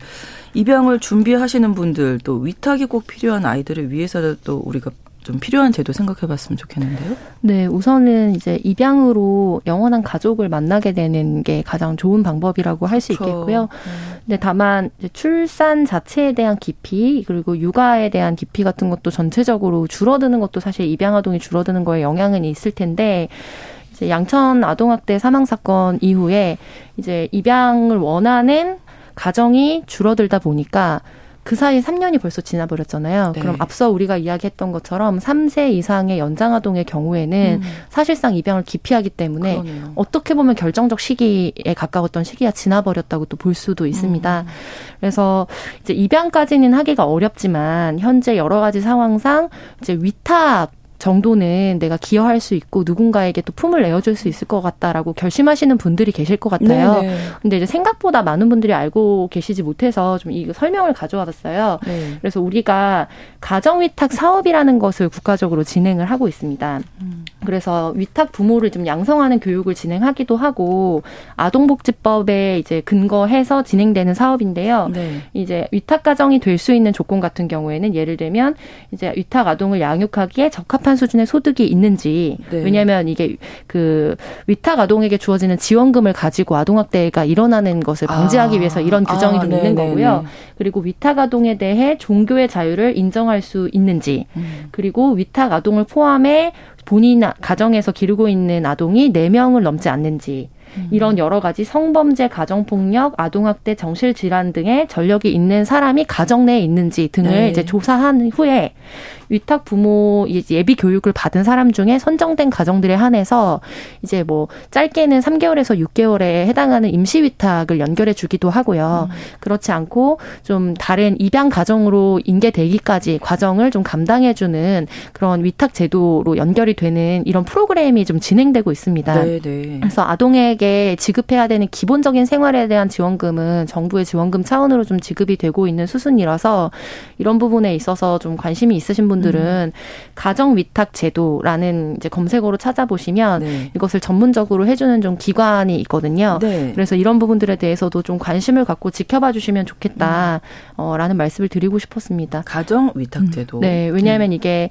입양을 준비하시는 분들 또 위탁이 꼭 필요한 아이들을 위해서 또 우리가 좀 필요한 제도 생각해 봤으면 좋겠는데요. 네, 우선은 이제 입양으로 영원한 가족을 만나게 되는 게 가장 좋은 방법이라고 할수 그렇죠. 있겠고요. 음. 근데 다만 출산 자체에 대한 깊이 그리고 육아에 대한 깊이 같은 것도 전체적으로 줄어드는 것도 사실 입양 아동이 줄어드는 거에 영향은 있을 텐데 이제 양천 아동학대 사망 사건 이후에 이제 입양을 원하는 가정이 줄어들다 보니까 그 사이 3년이 벌써 지나버렸잖아요. 네. 그럼 앞서 우리가 이야기했던 것처럼 3세 이상의 연장아동의 경우에는 음. 사실상 입양을 기피하기 때문에 그러네요. 어떻게 보면 결정적 시기에 가까웠던 시기가 지나버렸다고 또 볼 수도 있습니다. 음. 그래서 이제 입양까지는 하기가 어렵지만 현재 여러 가지 상황상 이제 위탁 정도는 내가 기여할 수 있고 누군가에게 또 품을 내어줄 수 있을 것 같다라고 결심하시는 분들이 계실 것 같아요. 네네. 네. 근데 이제 생각보다 많은 분들이 알고 계시지 못해서 좀 이 설명을 가져와 봤어요. 네. 그래서 우리가 가정위탁 사업이라는 것을 국가적으로 진행을 하고 있습니다. 음. 그래서 위탁 부모를 좀 양성하는 교육을 진행하기도 하고 아동복지법에 이제 근거해서 진행되는 사업인데요. 네. 이제 위탁 가정이 될 수 있는 조건 같은 경우에는 예를 들면 이제 위탁 아동을 양육하기에 적합한 적합한 수준의 소득이 있는지 네. 왜냐하면 이게 그 위탁 아동에게 주어지는 지원금을 가지고 아동학대가 일어나는 것을 방지하기 아. 위해서 이런 규정이 아, 좀 있는 네, 네, 거고요. 네. 그리고 위탁 아동에 대해 종교의 자유를 인정할 수 있는지 음. 그리고 위탁 아동을 포함해 본인 가정에서 기르고 있는 아동이 네명을 넘지 않는지 음. 이런 여러 가지 성범죄, 가정폭력, 아동학대, 정실질환 등의 전력이 있는 사람이 가정 내에 있는지 등을 네. 이제 조사한 후에 위탁 부모 예비 교육을 받은 사람 중에 선정된 가정들에 한해서 이제 뭐 짧게는 3개월에서 6개월에 해당하는 임시 위탁을 연결해 주기도 하고요. 음. 그렇지 않고 좀 다른 입양 가정으로 인계되기까지 과정을 좀 감당해 주는 그런 위탁 제도로 연결이 되는 이런 프로그램이 좀 진행되고 있습니다. 네, 네. 그래서 아동에게 지급해야 되는 기본적인 생활에 대한 지원금은 정부의 지원금 차원으로 좀 지급이 되고 있는 수순이라서 이런 부분에 있어서 좀 관심이 있으신 분들 분들은 음. 가정 위탁 제도라는 이제 검색어로 찾아보시면 네. 이것을 전문적으로 해주는 좀 기관이 있거든요. 네. 그래서 이런 부분들에 대해서도 좀 관심을 갖고 지켜봐 주시면 좋겠다라는 음. 말씀을 드리고 싶었습니다. 가정 위탁 제도. 네, 왜냐하면 음. 이게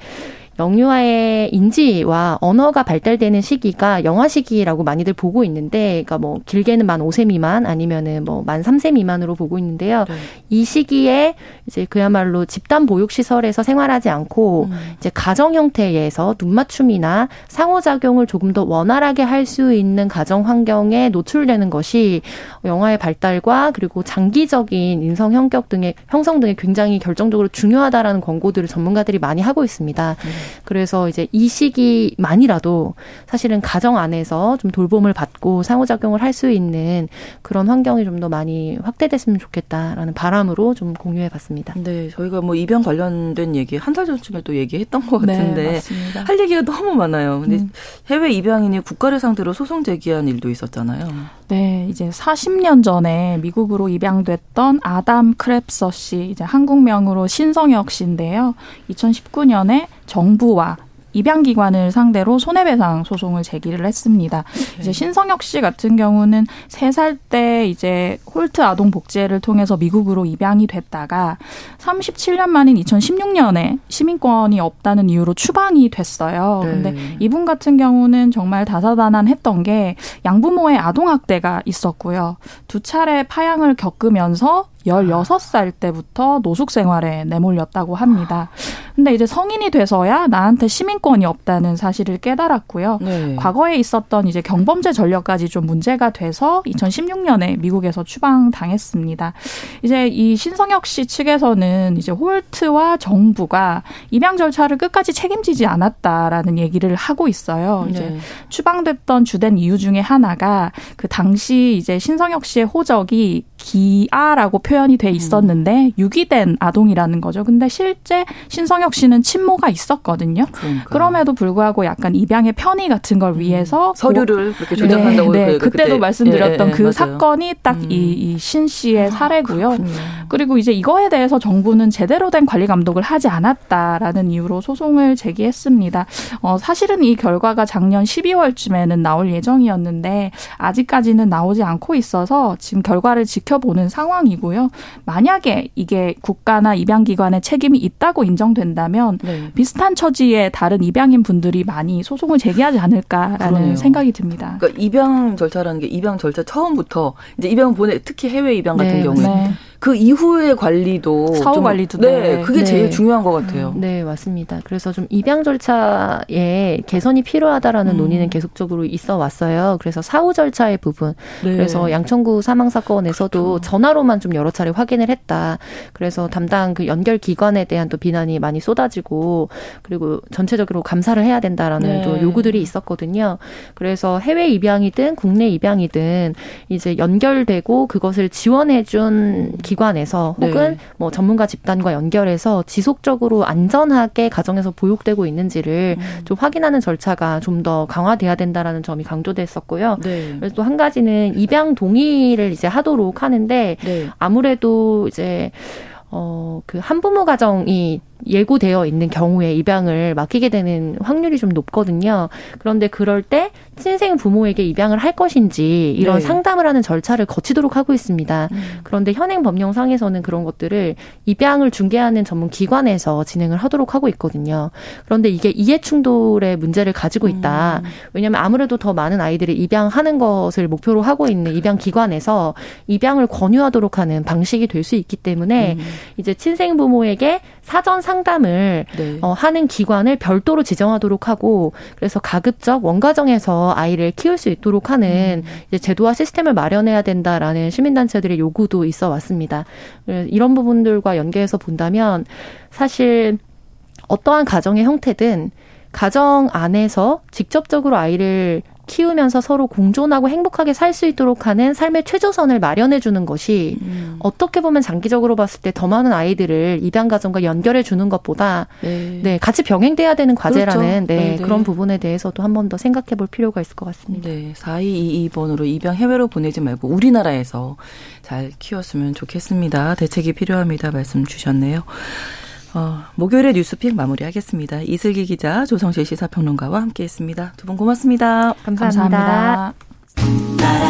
영유아의 인지와 언어가 발달되는 시기가 영아 시기라고 많이들 보고 있는데, 그러니까 뭐 길게는 만 5세 미만 아니면은 뭐 만 3세 미만으로 보고 있는데요. 네. 이 시기에 이제 그야말로 집단 보육 시설에서 생활하지 않고 음. 이제 가정 형태에서 눈 맞춤이나 상호작용을 조금 더 원활하게 할 수 있는 가정 환경에 노출되는 것이 영아의 발달과 그리고 장기적인 인성 형격 등의 형성 등에 굉장히 결정적으로 중요하다라는 권고들을 전문가들이 많이 하고 있습니다. 음. 그래서 이제 이 시기만이라도 사실은 가정 안에서 좀 돌봄을 받고 상호작용을 할 수 있는 그런 환경이 좀 더 많이 확대됐으면 좋겠다라는 바람으로 좀 공유해 봤습니다. 네, 저희가 뭐 입양 관련된 얘기 한 달 전쯤에 또 얘기했던 것 네, 같은데 네, 할 얘기가 너무 많아요. 근데 음. 해외 입양인이 국가를 상대로 소송 제기한 일도 있었잖아요. 네, 이제 40년 전에 미국으로 입양됐던 아담 크랩서 씨, 이제 한국명으로 신성혁 씨인데요. 2019년에 정부와 입양기관을 상대로 손해배상 소송을 제기를 했습니다. 네. 이제 신성혁 씨 같은 경우는 세 살 때 이제 홀트 아동 복제를 통해서 미국으로 입양이 됐다가 37년 만인 2016년에 시민권이 없다는 이유로 추방이 됐어요. 네. 근데 이분 같은 경우는 정말 다사다난했던 게 양부모의 아동 학대가 있었고요. 두 차례 파양을 겪으면서 16살 때부터 노숙 생활에 내몰렸다고 합니다. 근데 이제 성인이 돼서야 나한테 시민권이 없다는 사실을 깨달았고요. 네. 과거에 있었던 이제 경범죄 전력까지 좀 문제가 돼서 2016년에 미국에서 추방당했습니다. 이제 이 신성혁 씨 측에서는 이제 홀트와 정부가 입양 절차를 끝까지 책임지지 않았다라는 얘기를 하고 있어요. 이제 네. 추방됐던 주된 이유 중에 하나가 그 당시 이제 신성혁 씨의 호적이 기아라고 표현이 돼 있었는데 음. 유기된 아동이라는 거죠. 근데 실제 신성혁 씨는 친모가 있었거든요. 그러니까. 그럼에도 불구하고 약간 입양의 편의 같은 걸 음. 위해서 음. 서류를 그렇게 조작한다고 네, 네. 그때도 그때. 말씀드렸던 네, 그 맞아요. 사건이 딱이 음. 이신 씨의 아, 사례고요. 그 그리고 이제 이거에 대해서 정부는 제대로 된 관리 감독을 하지 않았다라는 이유로 소송을 제기했습니다. 어, 사실은 이 결과가 작년 12월쯤에는 나올 예정이었는데 아직까지는 나오지 않고 있어서 지금 결과를 지켜 보는 상황이고요. 만약에 이게 국가나 입양기관의 책임이 있다고 인정된다면 네. 비슷한 처지의 다른 입양인 분들이 많이 소송을 제기하지 않을까라는 그러네요. 생각이 듭니다. 그러니까 입양 절차라는 게 입양 절차 처음부터 이제 입양 보내 특히 해외 입양 같은 네. 경우에 네. 그 이후의 관리도 사후 관리도 네, 네. 그게 네. 제일 중요한 것 같아요. 음, 네, 맞습니다. 그래서 좀 입양 절차에 개선이 필요하다라는 음. 논의는 계속적으로 있어 왔어요. 그래서 사후 절차의 부분. 네. 그래서 양천구 사망 사건에서도 그렇죠. 전화로만 좀 여러 차례 확인을 했다. 그래서 담당 그 연결 기관에 대한 또 비난이 많이 쏟아지고 그리고 전체적으로 감사를 해야 된다라는 네. 또 요구들이 있었거든요. 그래서 해외 입양이든 국내 입양이든 이제 연결되고 그것을 지원해준 기 관에서 네. 혹은 네. 뭐 전문가 집단과 연결해서 지속적으로 안전하게 가정에서 보육되고 있는지를 음. 좀 확인하는 절차가 좀 더 강화돼야 된다라는 점이 강조됐었고요. 네. 그래서 또 한 가지는 입양 동의를 이제 하도록 하는데 네. 아무래도 이제 어, 그 한부모 가정이 예고되어 있는 경우에 입양을 맡기게 되는 확률이 좀 높거든요. 그런데 그럴 때 친생 부모에게 입양을 할 것인지 이런 네. 상담을 하는 절차를 거치도록 하고 있습니다. 음. 그런데 현행 법령상에서는 그런 것들을 입양을 중개하는 전문 기관에서 진행을 하도록 하고 있거든요. 그런데 이게 이해 충돌의 문제를 가지고 있다. 음. 왜냐하면 아무래도 더 많은 아이들을 입양하는 것을 목표로 하고 있는 입양 기관에서 입양을 권유하도록 하는 방식이 될 수 있기 때문에 음. 이제 친생 부모에게 사전 상담을 네. 어, 하는 기관을 별도로 지정하도록 하고 그래서 가급적 원가정에서 아이를 키울 수 있도록 하는 음. 이제 제도와 시스템을 마련해야 된다라는 시민단체들의 요구도 있어 왔습니다. 이런 부분들과 연계해서 본다면 사실 어떠한 가정의 형태든 가정 안에서 직접적으로 아이를 키우면서 서로 공존하고 행복하게 살 수 있도록 하는 삶의 최저선을 마련해 주는 것이 음. 어떻게 보면 장기적으로 봤을 때 더 많은 아이들을 입양 가정과 연결해 주는 것보다 네. 네 같이 병행돼야 되는 과제라는 그렇죠. 네, 네, 그런 부분에 대해서도 한 번 더 생각해 볼 필요가 있을 것 같습니다. 네. 4222번으로 입양 해외로 보내지 말고 우리나라에서 잘 키웠으면 좋겠습니다. 대책이 필요합니다. 말씀 주셨네요. 어, 목요일에 뉴스픽 마무리하겠습니다. 이슬기 기자, 조성실 시사평론가와 함께했습니다. 두 분 고맙습니다. 감사합니다. 감사합니다.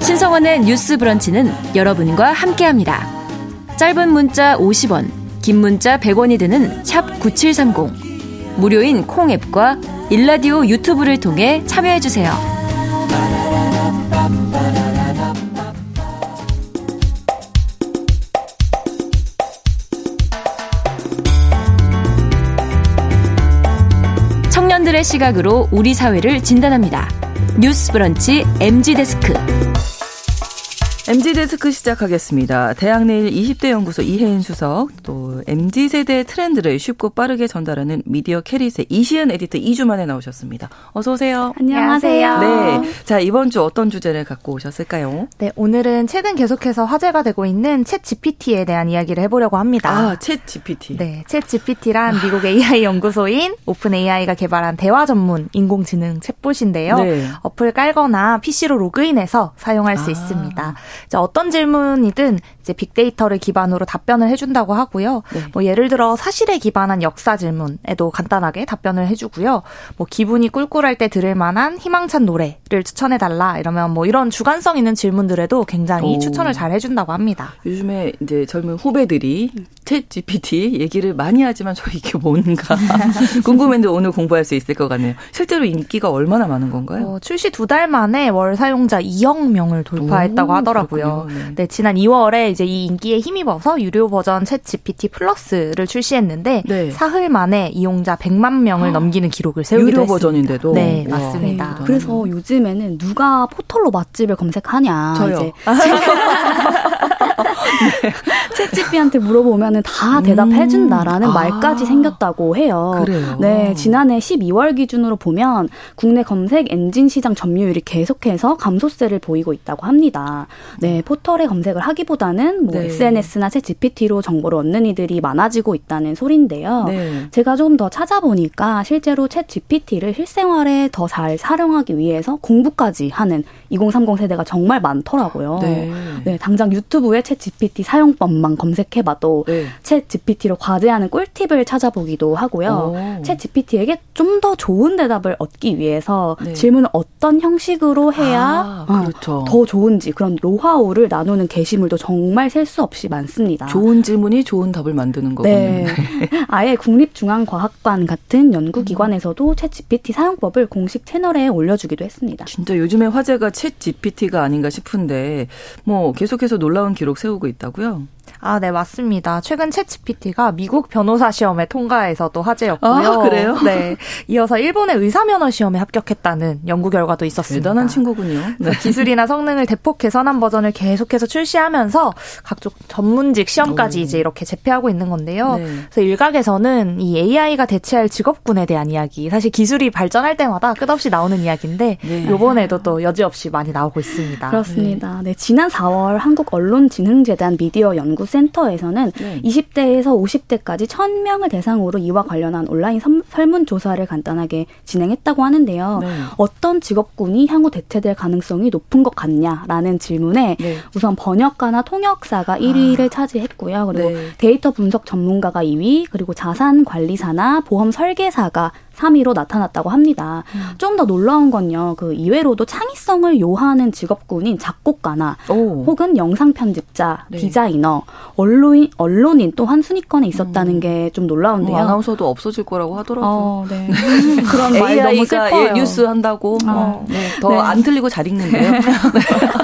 신성원의 뉴스 브런치는 여러분과 함께합니다. 짧은 문자 50원, 긴 문자 100원이 드는 샵 9730. 무료인 콩 앱과 1라디오 유튜브를 통해 참여해주세요. 청년들의 시각으로 우리 사회를 진단합니다. 뉴스 브런치 MZ 데스크. MZ데스크 시작하겠습니다. 대학내일 20대 연구소 이혜인 수석, 또 MZ세대 트렌드를 쉽고 빠르게 전달하는 미디어 캐릿의 이시은 에디터 2주 만에 나오셨습니다. 어서 오세요. 안녕하세요. 네. 자, 이번 주 어떤 주제를 갖고 오셨을까요? 네, 오늘은 최근 계속해서 화제가 되고 있는 챗 GPT에 대한 이야기를 해보려고 합니다. 아, 챗 GPT. 네, 챗 GPT란 미국 AI 연구소인 오픈 AI가 개발한 대화 전문 인공지능 챗봇인데요. 네. 어플 깔거나 PC로 로그인해서 사용할 수 아. 있습니다. 이제 어떤 질문이든 이제 빅데이터를 기반으로 답변을 해준다고 하고요. 네. 뭐 예를 들어 사실에 기반한 역사 질문에도 간단하게 답변을 해주고요. 뭐 기분이 꿀꿀할 때 들을 만한 희망찬 노래를 추천해달라 이러면 뭐 이런 주관성 있는 질문들에도 굉장히 오. 추천을 잘 해준다고 합니다. 요즘에 이제 젊은 후배들이 챗 GPT 얘기를 많이 하지만 저 이게 뭔가 궁금했는데 오늘 공부할 수 있을 것 같네요. 실제로 인기가 얼마나 많은 건가요? 어, 출시 두 달 만에 월 사용자 2억 명을 돌파했다고 오, 하더라고요. 네. 네, 지난 2월에 이제 이 인기에 힘입어서 유료 버전 챗 GPT 플러스를 출시했는데 네. 사흘 만에 이용자 100만 명을 아, 넘기는 기록을 세우기도 유료 했습니다. 버전인데도 네, 와, 맞습니다. 네, 그래서 요즘에는 누가 포털로 맛집을 검색하냐 저요. 이제 네. 챗GP한테 물어보면은 다 대답해준다라는 음. 말까지 생겼다고 해요. 그래요. 네, 지난해 12월 기준으로 보면 국내 검색 엔진 시장 점유율이 계속해서 감소세를 보이고 있다고 합니다. 네, 포털에 검색을 하기보다는 뭐 네. SNS나 챗GPT로 정보를 얻는 이들이 많아지고 있다는 소리인데요. 네. 제가 조금 더 찾아보니까 실제로 챗GPT를 실생활에 더잘 활용하기 위해서 공부까지 하는 2030 세대가 정말 많더라고요. 네. 네 당장 유튜브에 챗GPT 사용법만 연구기관 검색해봐도 네. 챗 GPT로 과제하는 꿀팁을 찾아보기도 하고요. 챗 GPT에게 좀 더 좋은 대답을 얻기 위해서 네. 질문을 어떤 형식으로 해야 아, 어, 그렇죠. 어, 더 좋은지 그런 노하우를 나누는 게시물도 정말 셀 수 없이 많습니다. 좋은 질문이 좋은 답을 만드는 거군요. 네. 아예 국립중앙과학관 같은 연구기관에서도 챗 GPT 사용법을 공식 채널에 올려주기도 했습니다. 진짜 요즘에 화제가 챗 GPT가 아닌가 싶은데 뭐 계속해서 놀라운 기록 세우고 있다고요? 아, 네, 맞습니다. 최근 챗 GPT가 미국 변호사 시험에 통과해서도 화제였고요. 아, 그래요? 네. 이어서 일본의 의사 면허 시험에 합격했다는 연구 결과도 있었습니다. 대단한 친구군요. 네. 기술이나 성능을 대폭 개선한 버전을 계속해서 출시하면서 각종 전문직 시험까지 오. 이제 이렇게 제패하고 있는 건데요. 네. 그래서 일각에서는 이 AI가 대체할 직업군에 대한 이야기, 사실 기술이 발전할 때마다 끝없이 나오는 이야기인데 네. 이번에도 또 여지없이 많이 나오고 있습니다. 그렇습니다. 네, 지난 4월 한국 언론진흥재단 미디어 연구 센터에서는 네. 20대에서 50대까지 1000명을 대상으로 이와 관련한 온라인 설문 조사를 간단하게 진행했다고 하는데요. 네. 어떤 직업군이 향후 대체될 가능성이 높은 것 같냐라는 질문에 네. 우선 번역가나 통역사가 1위를 아. 차지했고요. 그리고 네. 데이터 분석 전문가가 2위, 그리고 자산 관리사나 보험 설계사가 3위로 나타났다고 합니다. 음. 좀더 놀라운 건요. 그 이외로도 창의성을 요하는 직업군인 작곡가나 오. 혹은 영상 편집자, 네. 디자이너, 언론인 언론인 또한 순위권에 있었다는 음. 게좀 놀라운데요. 어, 아나운서도 없어질 거라고 하더라고요. 어, 네. 그런 말 너무 슬퍼요. 예, 뉴스 한다고 어, 뭐, 네. 더안 네. 틀리고 잘 읽는데요.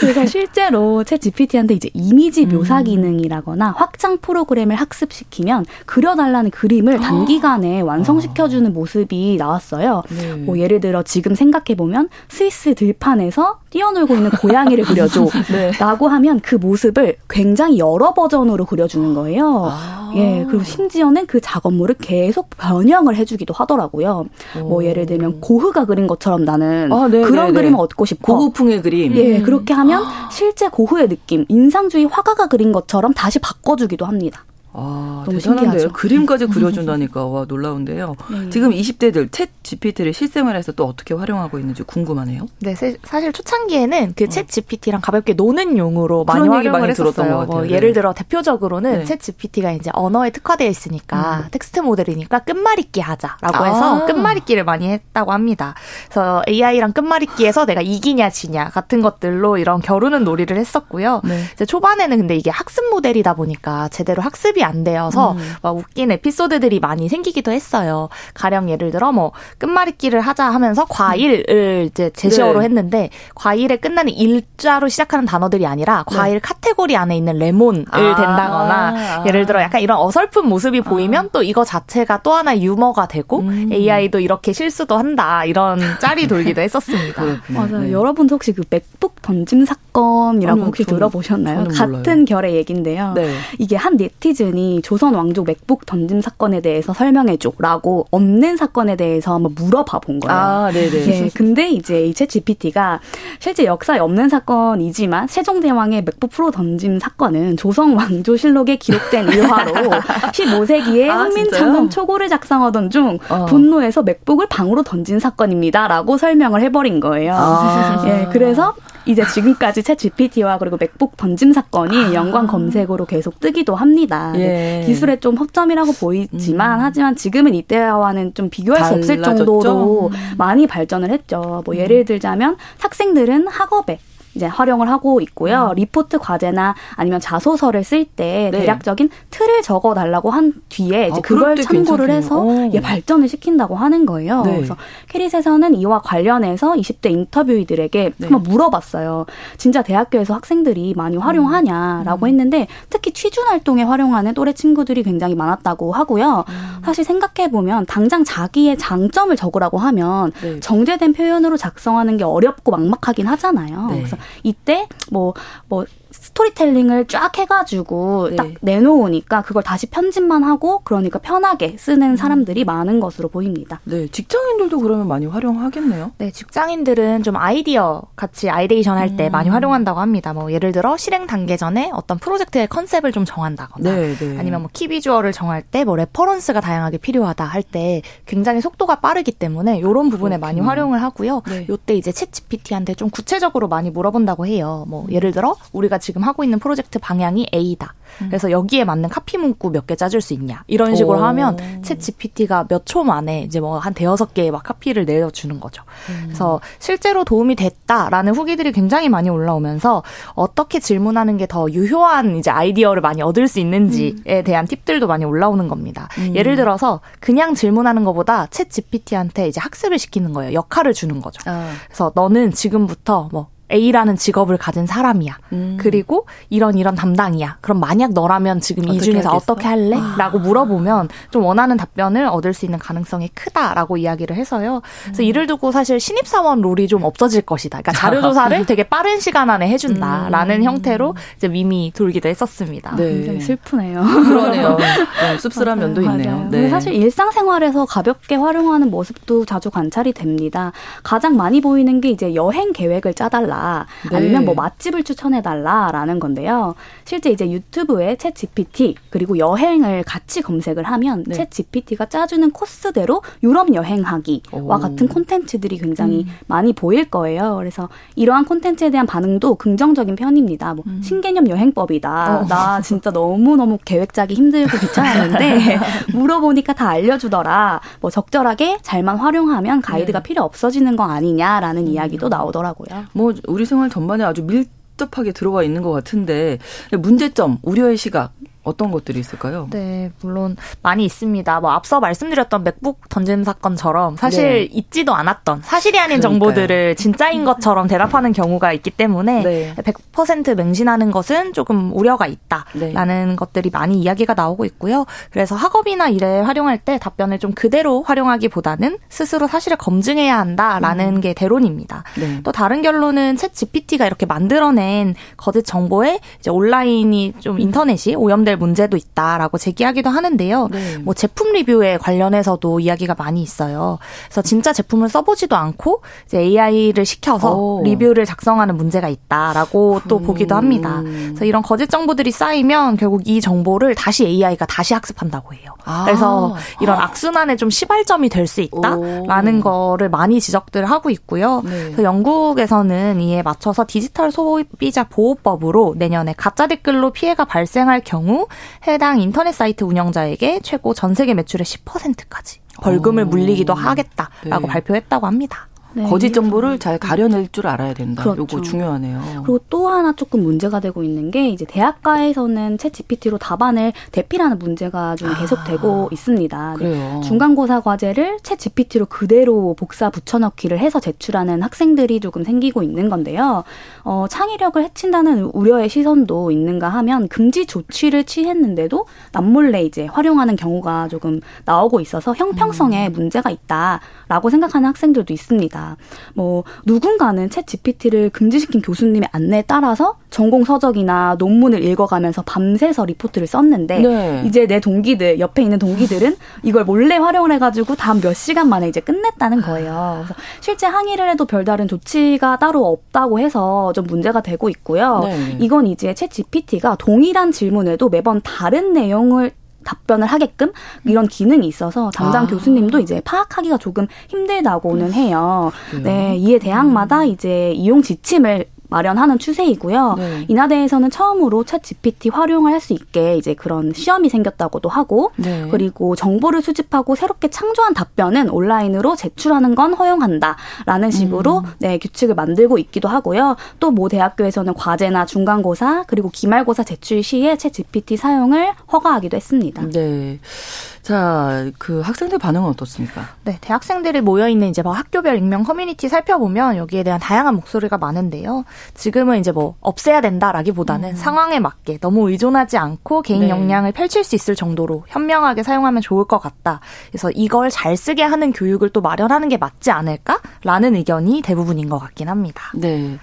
그래서 실제로 챗 GPT한테 이제 이미지 묘사 음. 기능이라거나 확장 프로그램을 학습시키면 그려달라는 그림을 단기간에 완성시켜주는 모습이 나왔어요. 네. 뭐 예를 들어 지금 생각해 보면 스위스 들판에서 뛰어놀고 있는 고양이를 그려줘. 네. 라고 하면 그 모습을 굉장히 여러 버전으로 그려주는 거예요. 아. 예, 그리고 심지어는 그 작업물을 계속 변형을 해주기도 하더라고요. 오. 뭐 예를 들면 고흐가 그린 것처럼 나는 아, 네, 그런 네, 네. 그림을 얻고 싶어. 고흐풍의 그림. 예, 그렇게 하면 실제 고흐의 느낌, 인상주의 화가가 그린 것처럼 다시 바꿔주기도 합니다. 아, 너무 대단한데요. 신기하죠. 그림까지 그려준다니까 와 놀라운데요. 네. 지금 20대들 챗 GPT를 실생활에서 또 어떻게 활용하고 있는지 궁금하네요. 네, 사실 초창기에는 그챗 어. GPT랑 가볍게 노는 용으로 많이 활용을 많이 했었어요. 뭐 예를 들어 대표적으로는 네. 챗 GPT가 이제 언어에 특화되어 있으니까 음. 텍스트 모델이니까 끝말잇기 하자라고 해서 아. 끝말잇기를 많이 했다고 합니다. 그래서 AI랑 끝말잇기에서 내가 이기냐 지냐 같은 것들로 이런 겨루는 놀이를 했었고요. 네. 이제 초반에는 근데 이게 학습 모델이다 보니까 제대로 학습이 안 돼어서 음. 막 웃긴 에피소드들이 많이 생기기도 했어요. 가령 예를 들어 뭐 끝말잇기를 하자 하면서 과일을 이제 제시어로 네. 했는데 과일에 끝나는 일자로 시작하는 단어들이 아니라 네. 과일 네. 카테고리 안에 있는 레몬을 아. 된다거나 아. 예를 들어 약간 이런 어설픈 모습이 보이면 아. 또 이거 자체가 또 하나 유머가 되고 음. AI도 이렇게 실수도 한다 이런 짤이 돌기도 했었습니다. 맞아요. 네. 여러분도 혹시 그 맥북 던짐 사건이라고 아니요, 혹시 저는, 들어보셨나요? 같은 결의 얘긴데요. 네. 이게 한 네티즌 분이 조선 왕족 맥북 던짐 사건에 대해서 설명해줘라고 없는 사건에 대해서 한번 물어봐 본 거예요. 아, 네네. 예, 근데 이제 이챗 GPT가 실제 역사에 없는 사건이지만 세종대왕의 맥북 프로 던짐 사건은 조선 왕조 실록에 기록된 일화로 15세기에 아, 훈민창군 초고를 작성하던 중 어. 분노해서 맥북을 방으로 던진 사건입니다라고 설명을 해버린 거예요. 아. 예, 그래서 이제 지금까지 챗 GPT와 그리고 맥북 던짐 사건이 아. 연관 검색어로 계속 뜨기도 합니다. 예. 기술의 좀 허점이라고 보이지만 음. 하지만 지금은 이때와는 좀 비교할 달라졌죠? 수 없을 정도로 음. 많이 발전을 했죠. 뭐 예를 음. 들자면 학생들은 학업에 이제 활용을 하고 있고요. 음. 리포트 과제나 아니면 자소서를 쓸때 네. 대략적인 틀을 적어 달라고 한 뒤에 이제 아, 그걸 참고를 괜찮겠네요. 해서 예, 발전을 시킨다고 하는 거예요. 네. 그래서 캐릿에서는 이와 관련해서 20대 인터뷰이들에게 네. 한번 물어봤어요. 진짜 대학교에서 학생들이 많이 활용하냐라고 음. 했는데 특히 취준 활동에 활용하는 또래 친구들이 굉장히 많았다고 하고요. 음. 사실 생각해 보면 당장 자기의 장점을 적으라고 하면 네. 정제된 표현으로 작성하는 게 어렵고 막막하긴 하잖아요. 네. 그래서 이때 뭐뭐 뭐 스토리텔링을 쫙 해가지고 네. 딱 내놓으니까 그걸 다시 편집만 하고 그러니까 편하게 쓰는 음. 사람들이 많은 것으로 보입니다. 네, 직장인들도 그러면 많이 활용하겠네요. 네, 직장인들은 좀 아이디어 같이 ideation 할때 음. 많이 활용한다고 합니다. 뭐 예를 들어 실행 단계 전에 어떤 프로젝트의 컨셉을 좀 정한다거나 네, 네. 아니면 뭐 key visual을 정할 때 뭐 reference가 다양하게 필요하다 할 때 굉장히 속도가 빠르기 때문에 이런 부분에 그렇군요. 많이 활용을 하고요. 네. 요때 이제 ChatGPT한테 좀 구체적으로 많이 물어본다고 해요. 뭐 예를 들어 우리가 지금 하고 있는 프로젝트 방향이 A다. 음. 그래서 여기에 맞는 카피 문구 몇 개 짜줄 수 있냐. 이런 식으로 오. 하면 챗 GPT가 몇 초 만에 이제 뭐 한 대여섯 개의 막 카피를 내려주는 거죠. 음. 그래서 실제로 도움이 됐다라는 후기들이 굉장히 많이 올라오면서 어떻게 질문하는 게 더 유효한 이제 아이디어를 많이 얻을 수 있는지에 음. 대한 팁들도 많이 올라오는 겁니다. 음. 예를 들어서 그냥 질문하는 것보다 챗 GPT한테 이제 학습을 시키는 거예요. 역할을 주는 거죠. 아. 그래서 너는 지금부터 뭐 A라는 직업을 가진 사람이야. 음. 그리고 이런 이런 담당이야. 그럼 만약 너라면 지금 이 중에서 하겠어? 어떻게 할래? 아. 라고 물어보면 좀 원하는 답변을 얻을 수 있는 가능성이 크다라고 이야기를 해서요. 그래서 음. 이를 두고 사실 신입사원 롤이 좀 없어질 것이다. 그러니까 자료조사를 되게 빠른 시간 안에 해준다라는 음. 형태로 이제 밈이 돌기도 했었습니다. 네. 굉장히 슬프네요. 그러네요. 네, 씁쓸한 면도 있네요. 네. 사실 일상생활에서 가볍게 활용하는 모습도 자주 관찰이 됩니다. 가장 많이 보이는 게 이제 여행 계획을 짜달라. 네. 아니면 뭐 맛집을 추천해 달라라는 건데요. 실제 이제 유튜브에 챗 GPT 그리고 여행을 같이 검색을 하면 네. 챗 GPT가 짜주는 코스대로 유럽 여행하기와 오. 같은 콘텐츠들이 굉장히 음. 많이 보일 거예요. 그래서 이러한 콘텐츠에 대한 반응도 긍정적인 편입니다. 뭐 음. 신개념 여행법이다. 어. 나 진짜 너무 너무 계획 짜기 힘들고 귀찮았는데 물어보니까 다 알려주더라. 뭐 적절하게 잘만 활용하면 가이드가 네. 필요 없어지는 거 아니냐라는 음. 이야기도 나오더라고요. 뭐 우리 생활 전반에 아주 밀접하게 들어와 있는 것 같은데 문제점, 우려의 시각 어떤 것들이 있을까요? 네, 물론 많이 있습니다. 뭐 앞서 말씀드렸던 맥북 던진 사건처럼 사실 네. 있지도 않았던 사실이 아닌 그러니까요. 정보들을 진짜인 것처럼 대답하는 경우가 있기 때문에 네. 100% 맹신하는 것은 조금 우려가 있다라는 네. 것들이 많이 이야기가 나오고 있고요. 그래서 학업이나 일에 활용할 때 답변을 좀 그대로 활용하기보다는 스스로 사실을 검증해야 한다라는 음. 게 대론입니다. 네. 또 다른 결론은 챗 GPT가 이렇게 만들어낸 거짓 정보에 이제 온라인이 좀 인터넷이 오염될 해결 문제도 있다라고 제기하기도 하는데요. 네. 뭐 제품 리뷰에 관련해서도 이야기가 많이 있어요. 그래서 진짜 제품을 써보지도 않고 이제 AI를 시켜서 오. 리뷰를 작성하는 문제가 있다라고 또 음. 보기도 합니다. 그래서 이런 거짓 정보들이 쌓이면 결국 이 정보를 다시 AI가 다시 학습한다고 해요. 아. 그래서 이런 악순환의 좀 시발점이 될 수 있다라는 오. 거를 많이 지적들 하고 있고요. 네. 그래서 영국에서는 이에 맞춰서 디지털 소비자 보호법으로 내년에 가짜 댓글로 피해가 발생할 경우 해당 인터넷 사이트 운영자에게 최고 전 세계 매출의 10%까지 벌금을 물리기도 하겠다라고 네. 발표했다고 합니다. 네. 거짓 정보를 잘 가려낼 줄 알아야 된다. 그렇죠. 요거 중요하네요. 그리고 또 하나 조금 문제가 되고 있는 게 이제 대학가에서는 채 GPT로 답안을 대필하는 문제가 좀 아, 계속되고 아, 있습니다. 그래요. 중간고사 과제를 채 GPT로 그대로 복사 붙여넣기를 해서 제출하는 학생들이 조금 생기고 있는 건데요. 어, 창의력을 해친다는 우려의 시선도 있는가 하면 금지 조치를 취했는데도 남몰래 이제 활용하는 경우가 조금 나오고 있어서 형평성에 음. 문제가 있다라고 생각하는 학생들도 있습니다. 뭐 누군가는 챗 GPT를 금지시킨 교수님의 안내에 따라서 전공 서적이나 논문을 읽어가면서 밤새서 리포트를 썼는데 네. 이제 내 동기들 옆에 있는 동기들은 이걸 몰래 활용을 해가지고 다음 몇 시간 만에 이제 끝냈다는 거예요. 그래서 실제 항의를 해도 별다른 조치가 따로 없다고 해서 좀 문제가 되고 있고요. 네. 이건 이제 챗 GPT가 동일한 질문에도 매번 다른 내용을 답변을 하게끔 이런 기능이 있어서 담당 아. 교수님도 이제 파악하기가 조금 힘들다고는 해요. 네, 이에 대학마다 음. 이제 이용 지침을 마련하는 추세이고요. 네. 인하대에서는 처음으로 챗 GPT 활용을 할 수 있게 이제 그런 시험이 생겼다고도 하고 네. 그리고 정보를 수집하고 새롭게 창조한 답변은 온라인으로 제출하는 건 허용한다라는 식으로 음. 네, 규칙을 만들고 있기도 하고요. 또 모 대학교에서는 과제나 중간고사 그리고 기말고사 제출 시에 챗 GPT 사용을 허가하기도 했습니다. 네. 자, 그 학생들 반응은 어떻습니까? 네, 대학생들이 모여 있는 이제 뭐 학교별 익명 커뮤니티 살펴보면 여기에 대한 다양한 목소리가 많은데요. 지금은 이제 뭐 없애야 된다라기보다는 음. 상황에 맞게 너무 의존하지 않고 개인 네. 역량을 펼칠 수 있을 정도로 현명하게 사용하면 좋을 것 같다. 그래서 이걸 잘 쓰게 하는 교육을 또 마련하는 게 맞지 않을까라는 의견이 대부분인 것 같긴 합니다. 네.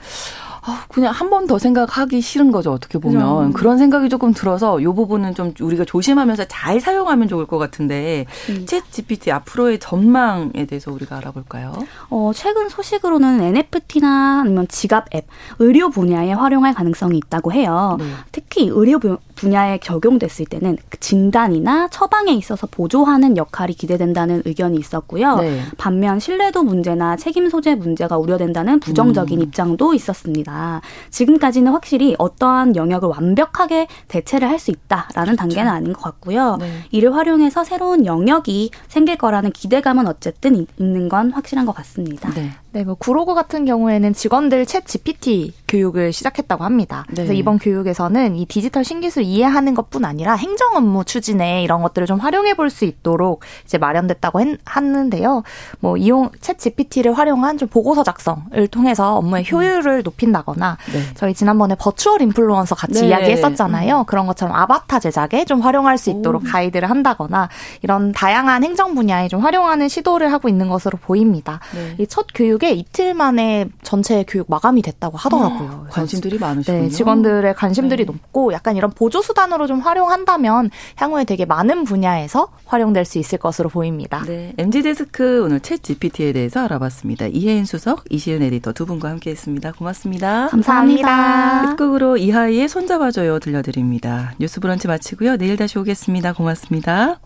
아, 그냥 한 번 더 생각하기 싫은 거죠, 어떻게 보면. 그죠. 그런 생각이 조금 들어서 이 부분은 좀 우리가 조심하면서 잘 사용하면 좋을 것 같은데, 음. 챗 GPT 앞으로의 전망에 대해서 우리가 알아볼까요? 어, 최근 소식으로는 NFT나 아니면 지갑 앱, 의료 분야에 활용할 가능성이 있다고 해요. 네. 특히 의료 분야에 적용됐을 때는 그 진단이나 처방에 있어서 보조하는 역할이 기대된다는 의견이 있었고요. 네. 반면 신뢰도 문제나 책임 소재 문제가 우려된다는 부정적인 음. 입장도 있었습니다. 같습니다. 지금까지는 확실히 어떠한 영역을 완벽하게 대체를 할 수 있다라는 그렇죠. 단계는 아닌 것 같고요. 네. 이를 활용해서 새로운 영역이 생길 거라는 기대감은 어쨌든 있는 건 확실한 것 같습니다. 네. 네, 뭐 구로구 같은 경우에는 직원들 챗 GPT 교육을 시작했다고 합니다. 네. 그래서 이번 교육에서는 이 디지털 신기술 이해하는 것뿐 아니라 행정 업무 추진에 이런 것들을 좀 활용해 볼 수 있도록 이제 마련됐다고 했, 하는데요. 뭐 이용 챗 GPT를 활용한 좀 보고서 작성을 통해서 업무의 효율을 높인다거나 네. 저희 지난번에 버추얼 인플루언서 같이 네. 이야기했었잖아요. 음. 그런 것처럼 아바타 제작에 좀 활용할 수 있도록 오. 가이드를 한다거나 이런 다양한 행정 분야에 좀 활용하는 시도를 하고 있는 것으로 보입니다. 네. 이첫 교육 교육에 이틀 만에 전체 교육 마감이 됐다고 하더라고요. 관심들이 많으시군요. 네, 직원들의 관심들이 네. 높고 약간 이런 보조 수단으로 좀 활용한다면 향후에 되게 많은 분야에서 활용될 수 있을 것으로 보입니다. 네, MG 데스크 오늘 챗 GPT에 대해서 알아봤습니다. 이혜인 수석, 이시은 에디터 두 분과 함께했습니다. 고맙습니다. 감사합니다. 끝곡으로 이하이의 손잡아줘요 들려드립니다. 뉴스브런치 마치고요. 내일 다시 오겠습니다. 고맙습니다.